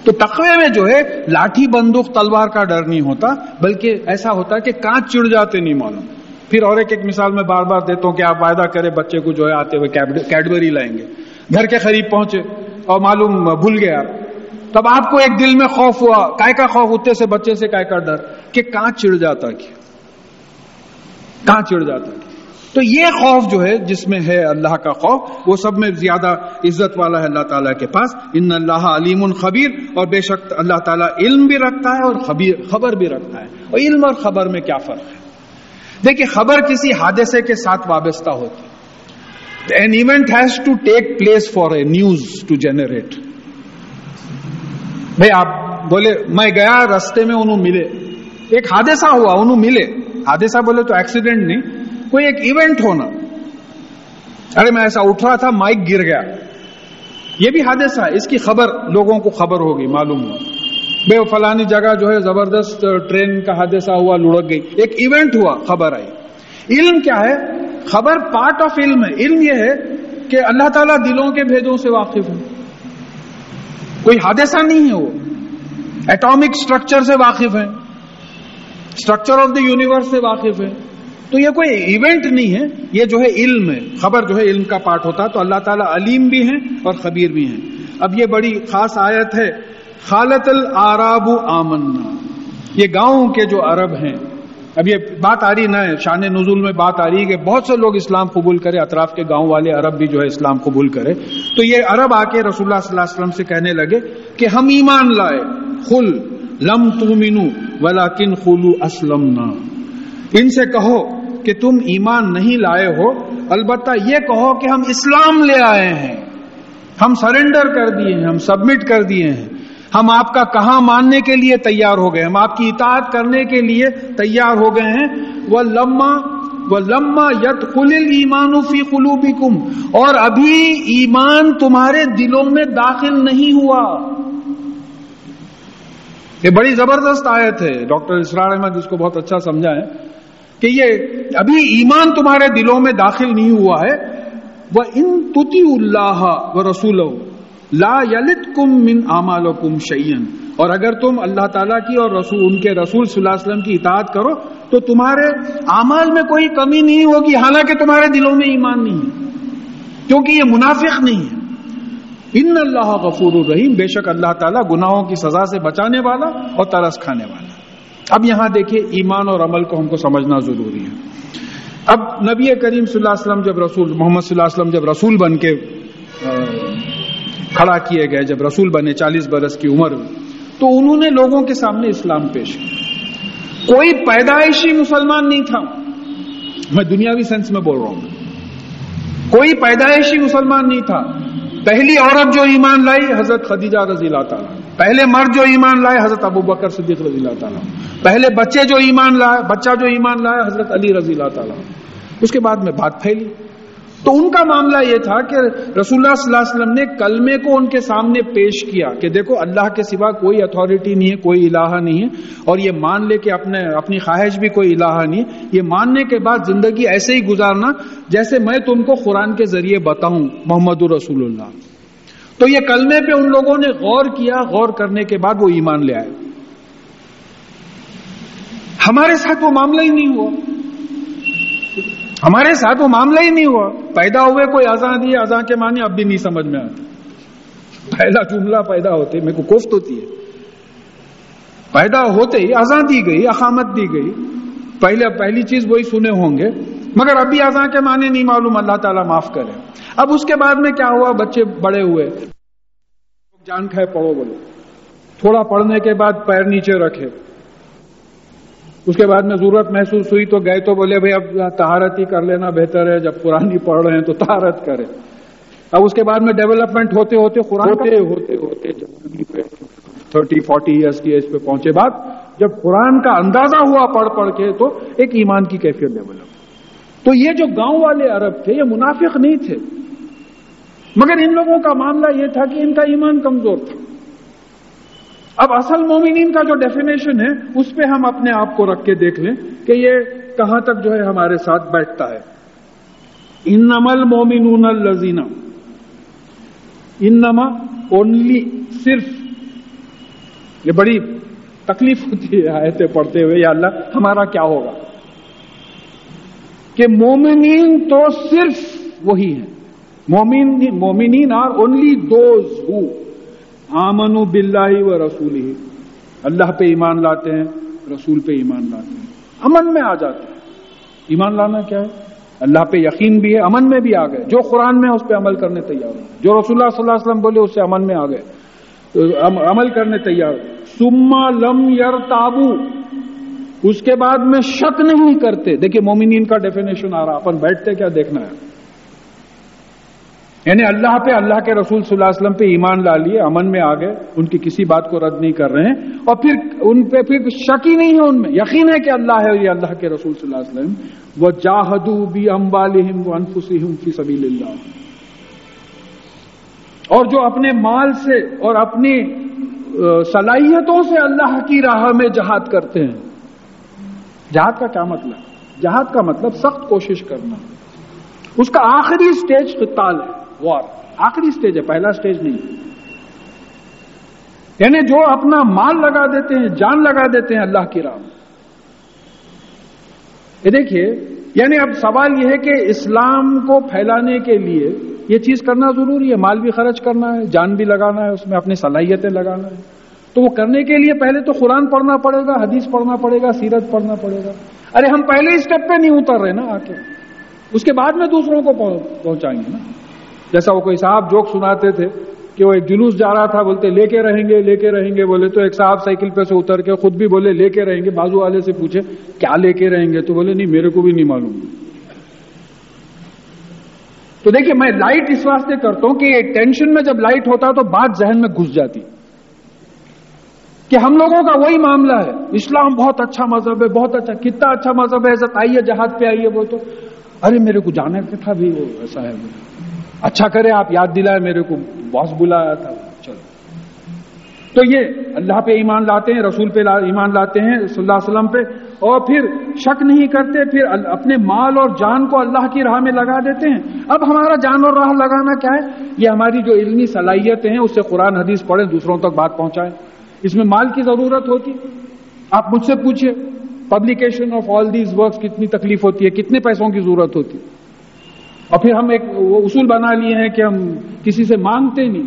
تو تقوی میں جو ہے، لاٹھی بندوق تلوار کا ڈر نہیں ہوتا، بلکہ ایسا ہوتا کہ کانچ چڑ جاتے نہیں معلوم۔ پھر اور ایک ایک مثال میں بار بار دیتا ہوں کہ آپ وعدہ کرے بچے کو جو ہے آتے ہوئے کیڈبری لائیں گے۔ گھر کے قریب پہنچے اور معلوم بھول گیا۔ تب آپ کو ایک دل میں خوف ہوا، کائے کا خوف ہوتے سے بچے سے کائے کا ڈر کہ کہاں چڑ جاتا کیا؟ کہاں چڑ جاتا کیا؟ تو یہ خوف جو ہے، جس میں ہے اللہ کا خوف، وہ سب میں زیادہ عزت والا ہے اللہ تعالیٰ کے پاس۔ ان اللہ علیم خبیر، اور بے شک اللہ تعالیٰ علم بھی رکھتا ہے اور خبیر، خبر بھی رکھتا ہے۔ اور علم اور خبر میں کیا فرق ہے؟ دیکھیے، خبر کسی حادثے کے ساتھ وابستہ ہوتی an event has to take place for a news to generate بھائی آپ بولے، میں گیا رستے میں انہوں ملے۔ ایک حادثہ ہوا، انہوں ملے۔ حادثہ بولے تو ایکسیڈنٹ نہیں۔ کوئی ایک ایونٹ ہونا۔ ارے میں ایسا اٹھ رہا تھا، مائک گر گیا۔ یہ بھی حادثہ ہے، اس کی خبر لوگوں کو خبر ہوگی، معلوم ہو بے فلانی جگہ جو ہے، زبردست ٹرین کا حادثہ ہوا، لڑک گئی۔ ایک ایونٹ ہوا، خبر آئی۔ علم کیا ہے؟ خبر پارٹ آف علم ہے۔ علم یہ ہے کہ اللہ تعالیٰ دلوں کے بھیدوں سے واقف ہے کوئی حادثہ نہیں ہے وہ۔ ایٹامک اسٹرکچر سے واقف ہے اسٹرکچر آف دا یونیورس سے واقف ہے تو یہ کوئی ایونٹ نہیں ہے، یہ جو ہے علم ہے۔ خبر جو ہے علم کا پارٹ ہوتا، تو اللہ تعالیٰ علیم بھی ہیں اور خبیر بھی ہیں۔ اب یہ بڑی خاص آیت ہے، خالت العراب آمنا۔ یہ گاؤں کے جو عرب ہیں۔ اب یہ بات آ رہی نہ ہے شان نزول میں بات آ رہی ہے کہ بہت سے لوگ اسلام قبول کرے اطراف کے گاؤں والے عرب بھی جو ہے اسلام قبول کرے تو یہ عرب آ کے رسول اللہ صلی اللہ علیہ وسلم سے کہنے لگے کہ ہم ایمان لائے۔ خل لم تمینو ولا کن خلو اسلم ان سے کہو کہ تم ایمان نہیں لائے ہو، البتہ یہ کہو کہ ہم اسلام لے آئے ہیں۔ ہم سرنڈر کر دیے ہیں، ہم سبمٹ کر دیے ہیں۔ ہم آپ کا کہاں ماننے کے لیے تیار ہو گئے؟ ہم آپ کی اطاعت کرنے کے لیے تیار ہو گئے ہیں۔ وہ لما وہ لما یت خل ایمان فی قلوبی اور ابھی ایمان تمہارے دلوں میں داخل نہیں ہوا۔ یہ بڑی زبردست آیت ہے۔ ڈاکٹر اسرار احمد اس کو بہت اچھا سمجھا ہے۔ کہ یہ ابھی ایمان تمہارے دلوں میں داخل نہیں ہوا ہے۔ وہ ان تتی اللہ و رسول لا یلت کم من امال کم شعین اور اگر تم اللہ تعالیٰ کی اور رسول، ان کے رسول صلی اللہ علیہ وسلم کی اطاعت کرو، تو تمہارے اعمال میں کوئی کمی نہیں ہوگی۔ حالانکہ تمہارے دلوں میں ایمان نہیں ہے، کیونکہ یہ منافق نہیں ہے۔ ان اللہ غفور الرحیم بے شک اللہ تعالیٰ گناہوں کی سزا سے بچانے والا اور ترس کھانے والا۔ اب یہاں دیکھیے ایمان اور عمل کو ہم کو سمجھنا ضروری ہے۔ اب نبی کریم صلی اللہ علیہ وسلم جب رسول، محمد صلی اللہ علیہ وسلم جب رسول بن کے کھڑا کیے گئے، جب رسول بنے چالیس برس کی عمر، تو انہوں نے لوگوں کے سامنے اسلام پیش کیا۔ کوئی پیدائشی مسلمان نہیں تھا۔ میں دنیاوی سینس میں بول رہا ہوں۔ کوئی پیدائشی مسلمان نہیں تھا۔ پہلی عورت جو ایمان لائی، حضرت خدیجہ رضی اللہ تعالیٰ۔ پہلے مرد جو ایمان لائے، حضرت ابو بکر صدیق رضی اللہ تعالیٰ۔ پہلے بچے جو ایمان لائے، بچہ جو ایمان لایا حضرت علی رضی اللہ تعالیٰ۔ اس کے بعد میں بات پھیلی۔ تو ان کا معاملہ یہ تھا کہ رسول اللہ صلی اللہ علیہ وسلم نے کلمے کو ان کے سامنے پیش کیا کہ دیکھو اللہ کے سوا کوئی اتھارٹی نہیں ہے، کوئی الہ نہیں ہے۔ اور یہ مان لے کہ اپنے، اپنی خواہش بھی کوئی الہ نہیں۔ ہے یہ ماننے کے بعد زندگی ایسے ہی گزارنا جیسے میں تم کو قرآن کے ذریعے بتاؤں، محمد الرسول اللہ۔ تو یہ کلمے پہ ان لوگوں نے غور کیا، غور کرنے کے بعد وہ ایمان لے آئے۔ ہمارے ساتھ وہ معاملہ ہی نہیں ہوا۔ ہمارے ساتھ وہ معاملہ ہی نہیں ہوا۔ پیدا ہوئے کوئی آزاد دی آزاد کے معنی اب بھی نہیں سمجھ میں آتا پہلا جملہ پیدا ہوتے، میرے کو کوفت ہوتی ہے۔ پیدا ہوتے ہی آزاد دی گئی، اقامت دی گئی۔ پہلے، پہلی چیز وہی سنے ہوں گے۔ مگر ابھی آزاد کے معنی نہیں معلوم اللہ تعالیٰ معاف کرے۔ اب اس کے بعد میں کیا ہوا؟ بچے بڑے ہوئے۔ جان کھائے پڑھو بولے۔ تھوڑا پڑھنے کے بعد پیر نیچے رکھے۔ اس کے بعد میں ضرورت محسوس ہوئی تو گئے تو بولے بھائی اب تہارت ہی کر لینا بہتر ہے۔ جب قرآن پڑھ رہے ہیں تو تہارت کرے۔ اب اس کے بعد میں ڈیولپمنٹ ہوتے ہوتے قرآن ہوتے ہوتے ہوتے۔ تھرٹی فورٹی ایئرس کی ایج پہ پہنچے بعد جب قرآن کا اندازہ ہوا پڑھ پڑھ کے تو ایک ایمان کی کیفیت ڈیولپ تو یہ جو گاؤں والے عرب تھے، یہ منافق نہیں تھے۔ مگر ان لوگوں کا معاملہ یہ تھا کہ ان کا ایمان کمزور تھا۔ اب اصل مومنین کا جو ڈیفینیشن ہے، اس پہ ہم اپنے آپ کو رکھ کے دیکھ لیں کہ یہ کہاں تک جو ہے ہمارے ساتھ بیٹھتا ہے۔ ان نمل مومن الزینہ ان نما اونلی صرف۔ یہ بڑی تکلیف ہوتی ہے آیتیں پڑھتے ہوئے، یا اللہ، ہمارا کیا ہوگا؟ کہ مومنین تو صرف وہی ہیں۔ مومنین آر اونلی دوز ہو آمن بلّہ و رسول ہی اللہ پہ ایمان لاتے ہیں، رسول پہ ایمان لاتے ہیں۔ امن میں آ جاتے ہیں۔ ایمان لانا کیا ہے؟ اللہ پہ یقین بھی ہے، امن میں بھی آ گئے۔ جو قرآن میں اس پہ عمل کرنے تیار ہو جو رسول اللہ صلی اللہ علیہ وسلم بولے، اس سے امن میں آ گئے۔ عمل کرنے تیار سما لم یر تابو اس کے بعد میں شک نہیں کرتے۔ دیکھیے مومنین کا ڈیفینیشن آ رہا اپن بیٹھتے کیا دیکھنا ہے؟ یعنی اللہ پہ اللہ کے رسول صلی اللہ علیہ وسلم پہ ایمان لا لیے، امن میں آ گئے، ان کی کسی بات کو رد نہیں کر رہے ہیں۔ اور پھر ان پہ پھر شک ہی نہیں ہے ان میں۔ یقین ہے کہ اللہ ہے یہ اللہ کے رسول صلی اللہ علیہ وسلم۔ وہ جاہدو بھی امبالحم وہ انفسی فی سبیل اللہ اور جو اپنے مال سے اور اپنی صلاحیتوں سے اللہ کی راہ میں جہاد کرتے ہیں۔ جہاد کا کیا مطلب؟ جہاد کا مطلب سخت کوشش کرنا۔ اس کا آخری سٹیج قتال ہے، وار۔ آخری سٹیج ہے، پہلا سٹیج نہیں۔ یعنی جو اپنا مال لگا دیتے ہیں، جان لگا دیتے ہیں اللہ کی راہ یہ دیکھیے یعنی اب سوال یہ ہے کہ اسلام کو پھیلانے کے لیے یہ چیز کرنا ضروری ہے؟ مال بھی خرچ کرنا ہے، جان بھی لگانا ہے، اس میں اپنی صلاحیتیں لگانا ہے۔ تو وہ کرنے کے لیے پہلے تو قرآن پڑھنا پڑے گا، حدیث پڑھنا پڑے گا، سیرت پڑھنا پڑے گا۔ ارے، ہم پہلے اسٹیپ پہ نہیں اتر رہے نا آ کے اس کے بعد میں دوسروں کو پہنچائیں گے نا۔ جیسا وہ کوئی صاحب جوک سناتے تھے کہ وہ ایک جلوس جا رہا تھا، بولتے، لے کے رہیں گے، لے کے رہیں گے۔ بولے، تو ایک صاحب سائیکل پہ سے اتر کے خود بھی بولے، لے کے رہیں گے۔ بازو والے سے پوچھے، کیا لے کے رہیں گے؟ تو بولے، نہیں، میرے کو بھی نہیں معلوم۔ تو دیکھیے، میں لائٹ اس واسطے کرتا ہوں کہ ٹینشن میں جب لائٹ ہوتا تو بات ذہن میں گھس جاتی۔ کہ ہم لوگوں کا وہی معاملہ ہے۔ اسلام بہت اچھا مذہب ہے، بہت اچھا کتنا اچھا مذہب ہے ایسا آئیے جہاد پہ آئیے، وہ تو ارے، میرے کو جانے کا تھا بھی وہ ایسا ہے۔ اچھا کرے آپ، یاد دلائے میرے کو۔ باس بلایا تھا۔ چلو۔ تو یہ اللہ پہ ایمان لاتے ہیں، رسول پہ ایمان لاتے ہیں، صلی اللہ علیہ وسلم پہ۔ اور پھر شک نہیں کرتے، پھر اپنے مال اور جان کو اللہ کی راہ میں لگا دیتے ہیں۔ اب ہمارا جان اور راہ لگانا کیا ہے؟ یہ ہماری جو علمی صلاحیتیں ہیں، اس سے قرآن حدیث پڑھیں، دوسروں تک بات پہنچائیں۔ اس میں مال کی ضرورت ہوتی۔ آپ مجھ سے پوچھیں publication of all these works کتنی تکلیف ہوتی ہے، کتنے پیسوں کی ضرورت ہوتی۔ اور پھر ہم ایک وہ اصول بنا لیے ہیں کہ ہم کسی سے مانگتے نہیں۔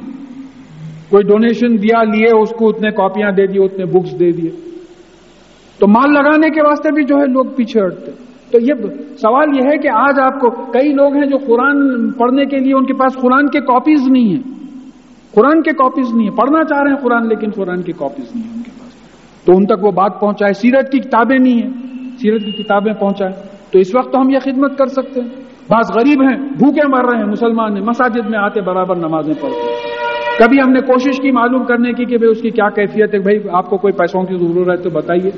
کوئی ڈونیشن دیا، لیے، اس کو اتنے کاپیاں دے دیے اتنے بکس دے دیے۔ تو مال لگانے کے واسطے بھی جو ہے لوگ پیچھے ہٹتے۔ تو یہ سوال یہ ہے کہ آج آپ کو کئی لوگ ہیں جو قرآن پڑھنے کے لیے ان کے پاس قرآن کے کاپیز نہیں ہیں۔ قرآن کے کاپیز نہیں ہیں۔ پڑھنا چاہ رہے ہیں قرآن، لیکن قرآن کے کاپیز نہیں ہیں ان کے پاس۔ تو ان تک وہ بات پہنچائے سیرت کی کتابیں نہیں ہیں۔ سیرت کی کتابیں پہنچائے تو اس وقت تو ہم یہ خدمت کر سکتے ہیں۔ بعض غریب ہیں، بھوکے مر رہے ہیں، مسلمان ہیں، مساجد میں آتے برابر نمازیں پڑھتے ہیں۔ کبھی ہم نے کوشش کی معلوم کرنے کی کہ بھائی اس کی کیا کیفیت ہے؟ بھائی آپ کو کوئی پیسوں کی ضرورت ہے تو بتائیے۔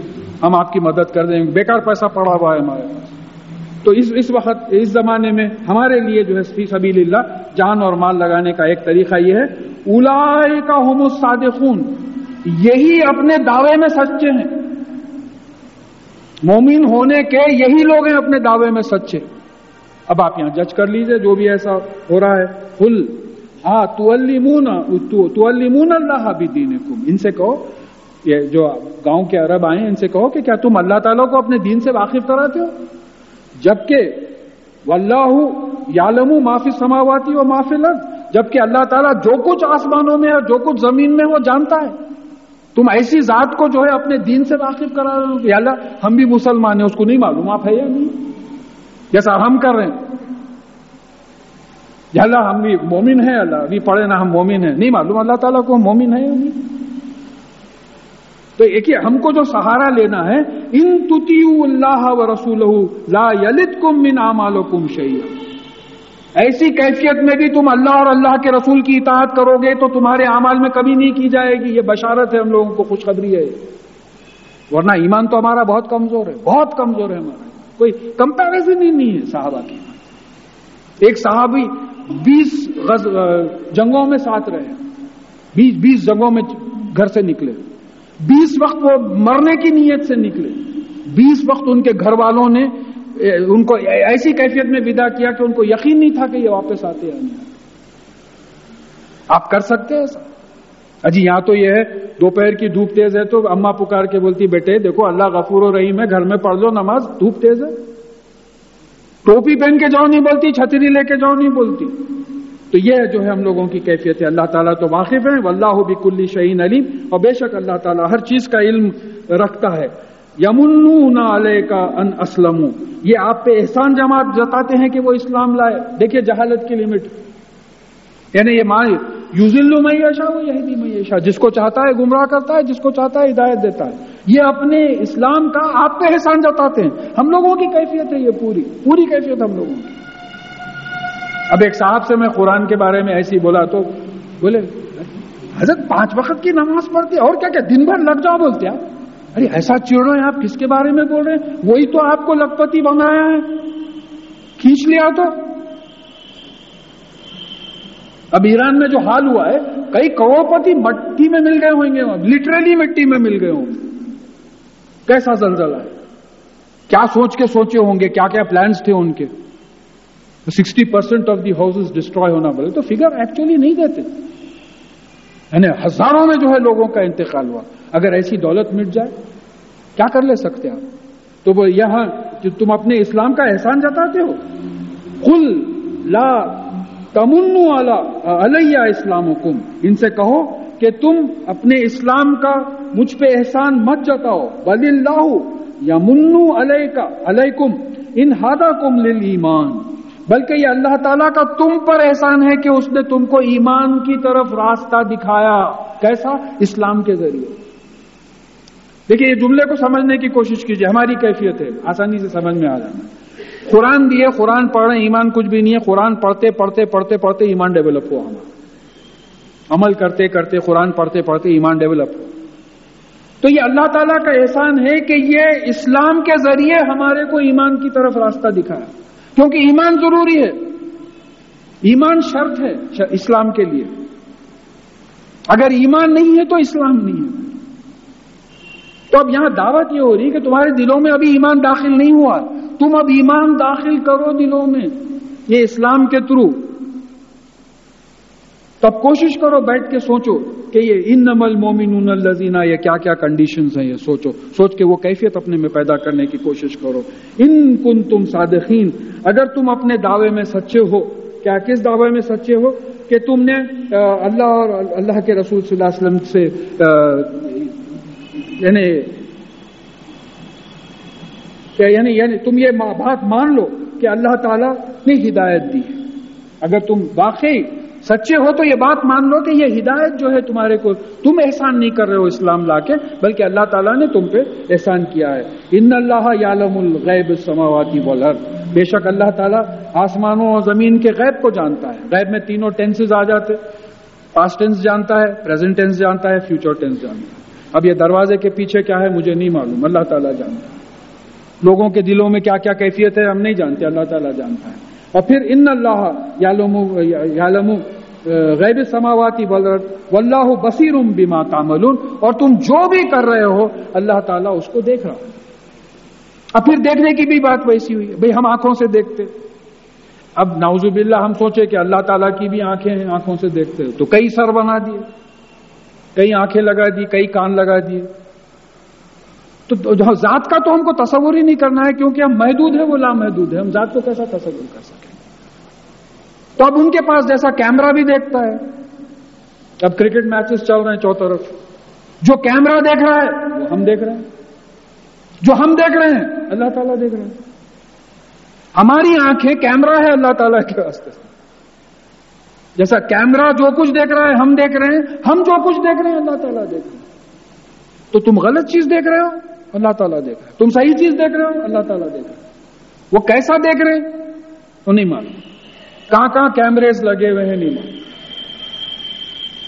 ہم آپ کی مدد کر دیں۔ گے بیکار پیسہ پڑا ہوا ہے ہمارے پاس۔ تو اس اس وقت، اس زمانے میں ہمارے لیے جو ہے سبیل اللہ، جان اور مال لگانے کا ایک طریقہ یہ ہے الا کا ہوم یہی اپنے دعوے میں سچے ہیں۔ مومن ہونے کے یہی لوگ ہیں اپنے دعوے میں سچے۔ اب آپ یہاں جج کر لیجیے جو بھی ایسا ہو رہا ہے۔ فل ہاں تو اللہ بھی دین ان سے کہو، یہ جو گاؤں کے عرب آئے ان سے کہو کہ کیا تم اللہ تعالیٰ کو اپنے دین سے واقف کراتے ہو؟ جبکہ واللہ یالم معافی سماواتی و معافی لگ جبکہ اللہ تعالیٰ جو کچھ آسمانوں میں اور جو کچھ زمین میں وہ جانتا ہے۔ تم ایسی ذات کو جو ہے اپنے دین سے واقف کرا رہے ہو کہ اللہ، ہم بھی مسلمان ہیں، اس کو نہیں معلوم، آپ ہے یا نہیں؟ جیسا ہم کر رہے ہیں۔ یا اللہ، ہم بھی مومن ہیں اللہ، ابھی پڑھے نا، ہم مومن ہیں۔ نہیں معلوم اللہ تعالیٰ کو مومن ہے یا نہیں؟ تو ایک ہم کو جو سہارا لینا ہے، ان تتیو اللہ و رسول لا یلت کم من آمال کم ایسی کیفیت میں بھی تم اللہ اور اللہ کے رسول کی اطاعت کرو گے تو تمہارے اعمال میں کبھی نہیں کی جائے گی۔ یہ بشارت ہے ہم لوگوں کو، خوشخبری ہے۔ ورنہ ایمان تو ہمارا بہت کمزور ہے، بہت کمزور ہے ہمارا۔ کوئی کمپیرزن ہی نہیں ہے صحابہ کی۔ ایک صحابی بیس جنگوں میں ساتھ رہے بیس بیس جنگوں میں گھر سے نکلے۔ بیس وقت وہ مرنے کی نیت سے نکلے۔ بیس وقت ان کے گھر والوں نے ان کو ایسی کیفیت میں ودا کیا کہ ان کو یقین نہیں تھا کہ یہ واپس آتے ہیں۔ آپ کر سکتے ایسا؟ اجی، یہاں تو یہ ہے، دوپہر کی دھوپ تیز ہے تو اما پکار کے بولتی، بیٹے، دیکھو، اللہ غفور و رحیم ہے، گھر میں پڑھ لو نماز، دھوپ تیز ہے۔ ٹوپی پہن کے جاؤ نہیں بولتی، چھتری لے کے جاؤ نہیں بولتی۔ تو یہ جو ہے ہم لوگوں کی کیفیت ہے۔ اللہ تعالیٰ تو واقف ہے اللہ بھی کلی شہین علیم۔ اور بے شک اللہ تعالیٰ ہر چیز کا علم رکھتا ہے۔ یمن علیہ کا ان اسلم یہ آپ پہ احسان جماعت جتاتے ہیں کہ وہ اسلام لائے۔ دیکھیے جہالت کی لمٹ یعنی یہ مان یوزل میشا وہ یہی میشا جس کو چاہتا ہے گمراہ کرتا ہے، جس کو چاہتا ہے ہدایت دیتا ہے۔ یہ اپنے اسلام کا آپ پہ احسان جتاتے ہیں۔ ہم لوگوں کی کیفیت ہے یہ پوری۔ پوری کیفیت ہم لوگوں کی۔ اب ایک صاحب سے میں قرآن کے بارے میں ایسی بولا تو بولے، حضرت پانچ وقت کی نماز پڑھتے اور کیا کیا؟ دن بھر لگ جاؤ بولتے آپ۔ ارے ایسا چڑ رہے ہیں آپ، کس کے بارے میں بول رہے ہیں؟ وہی تو آپ کو لکھپتی بنایا ہے۔ کھینچ لیا تو۔ اب ایران میں جو حال ہوا ہے، کئی کروڑپتی مٹی میں مل گئے ہوں گے لٹرلی مٹی میں مل گئے ہوں گے۔ کیسا زلزلہ ہے؟ کیا سوچ کے سوچے ہوں گے؟ کیا کیا پلانس تھے ان کے؟ Sixty percent of the house destroy ہونا بولے تو فگر ایکچولی نہیں دیتے۔ یعنی ہزاروں میں جو ہے لوگوں کا انتقال ہوا۔ اگر ایسی دولت مٹ جائے، کیا کر لے سکتے آپ؟ تو وہ یہاں تم اپنے اسلام کا احسان جتاتے ہو کل لا تمن علیہ اسلام حکم ان سے کہو کہ تم اپنے اسلام کا مجھ پہ احسان مت جتاؤ، بل اللہ یا منو علیہ کا علیکم، ان ہادا کم ایمان بلکہ یہ اللہ تعالیٰ کا تم پر احسان ہے کہ اس نے تم کو ایمان کی طرف راستہ دکھایا، کیسا؟ اسلام کے ذریعے۔ دیکھیے یہ جملے کو سمجھنے کی کوشش کیجیے ہماری کیفیت ہے، آسانی سے سمجھ میں آ جانا قرآن بھی ہے، قرآن پڑھ رہے ایمان کچھ بھی نہیں ہے، قرآن پڑھتے پڑھتے پڑھتے پڑھتے ایمان ڈیولپ ہوا ہمارا۔ عمل کرتے کرتے، قرآن پڑھتے پڑھتے ایمان ڈیولپ ہوا۔ تو یہ اللہ تعالیٰ کا احسان ہے کہ یہ اسلام کے ذریعے ہمارے کو ایمان کی طرف راستہ دکھایا کیونکہ ایمان ضروری ہے۔ ایمان شرط ہے، اسلام کے لیے۔ اگر ایمان نہیں ہے تو اسلام نہیں ہے۔ تو اب یہاں دعوت یہ ہو رہی کہ تمہارے دلوں میں ابھی ایمان داخل نہیں ہوا۔ تم اب ایمان داخل کرو دلوں میں۔ یہ اسلام کے تھرو۔ تو اب کوشش کرو بیٹھ کے سوچو کہ یہ ان نمل مومن الزینہ یہ کیا کیا کنڈیشنز ہیں یہ سوچو۔ سوچ کے وہ کیفیت اپنے میں پیدا کرنے کی کوشش کرو۔ ان کن تم صادقین، اگر تم اپنے دعوے میں سچے ہو، کیا کس دعوے میں سچے ہو؟ کہ تم نے اللہ اور اللہ کے رسول صلی اللہ علیہ وسلم سے یعنی یعنی یعنی تم یہ بات مان لو کہ اللہ تعالیٰ نے ہدایت دی ہے۔ اگر تم واقعی سچے ہو تو یہ بات مان لو کہ یہ ہدایت جو ہے تمہارے کو تم احسان نہیں کر رہے ہو اسلام لا کے، بلکہ اللہ تعالیٰ نے تم پہ احسان کیا ہے۔ ان اللہ یعلم الغیب سماواتی بولر بے شک اللہ تعالیٰ آسمانوں اور زمین کے غیب کو جانتا ہے۔ غیب میں تینوں ٹینسز آ جاتے۔ پاسٹ ٹینس جانتا ہے پریزنٹ ٹینس جانتا ہے فیوچر ٹینس جانتا ہے۔ اب یہ دروازے کے پیچھے کیا ہے مجھے نہیں معلوم، اللہ تعالیٰ جانتا ہے۔ لوگوں کے دلوں میں کیا کیا کیفیت ہے ہم نہیں جانتے، اللہ تعالیٰ جانتا ہے۔ اور پھر ان اللہ غیب سماواتی واللہ بصیر بما تعملون۔ اور تم جو بھی کر رہے ہو، اللہ تعالیٰ اس کو دیکھ رہا اب پھر دیکھنے کی بھی بات ویسی ہوئی، بھئی ہم آنکھوں سے دیکھتے۔ اب ناؤز باللہ ہم سوچے کہ اللہ تعالیٰ کی بھی آنکھیں ہیں آنکھوں سے دیکھتے، تو کئی سر بنا دیے۔ کئی آنکھیں لگا دی، کئی کان لگا دیے۔ تو ذات کا تو ہم کو تصور ہی نہیں کرنا ہے، کیونکہ ہم محدود ہیں، وہ لامحدود ہے ہم ذات کو کیسا تصور کر سکیں؟ تو اب ان کے پاس جیسا کیمرہ بھی دیکھتا ہے۔ اب کرکٹ میچز چل رہے ہیں چوطرف جو کیمرہ دیکھ رہا ہے، وہ ہم دیکھ رہے ہیں۔ جو ہم دیکھ رہے ہیں، اللہ تعالیٰ دیکھ رہے ہیں۔ ہماری آنکھیں کیمرہ ہے، اللہ تعالیٰ کے راستے سے جیسا کیمرہ جو کچھ دیکھ رہا ہے، ہم دیکھ رہے ہیں۔ ہم جو کچھ دیکھ رہے ہیں، اللہ تعالیٰ دیکھ رہے ہیں تو تم غلط چیز دیکھ رہے ہو، اللہ تعالیٰ دیکھ رہے تم صحیح چیز دیکھ رہے ہو، اللہ تعالیٰ دیکھ رہے وہ کیسا دیکھ رہے تو نہیں معلوم۔ کہاں کہاں کیمریز لگے ہوئے ہیں، نہیں معلوم۔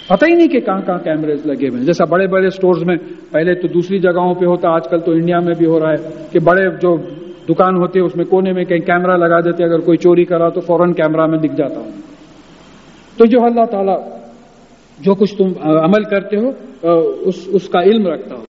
پتہ ہی نہیں کہ کہاں کہاں کیمریز لگے ہوئے ہیں۔ جیسا بڑے بڑے سٹورز میں، پہلے تو دوسری جگہوں پہ ہوتا، آج کل تو انڈیا میں بھی ہو رہا ہے کہ بڑے جو دکان ہوتے ہیں اس میں کونے میں کہیں کیمرہ لگا دیتے، اگر کوئی چوری کرا تو فوراً کیمرہ میں دکھ جاتا ہوں تو جو اللہ تعالیٰ جو کچھ تم عمل کرتے ہو اس کا علم رکھتا ہو۔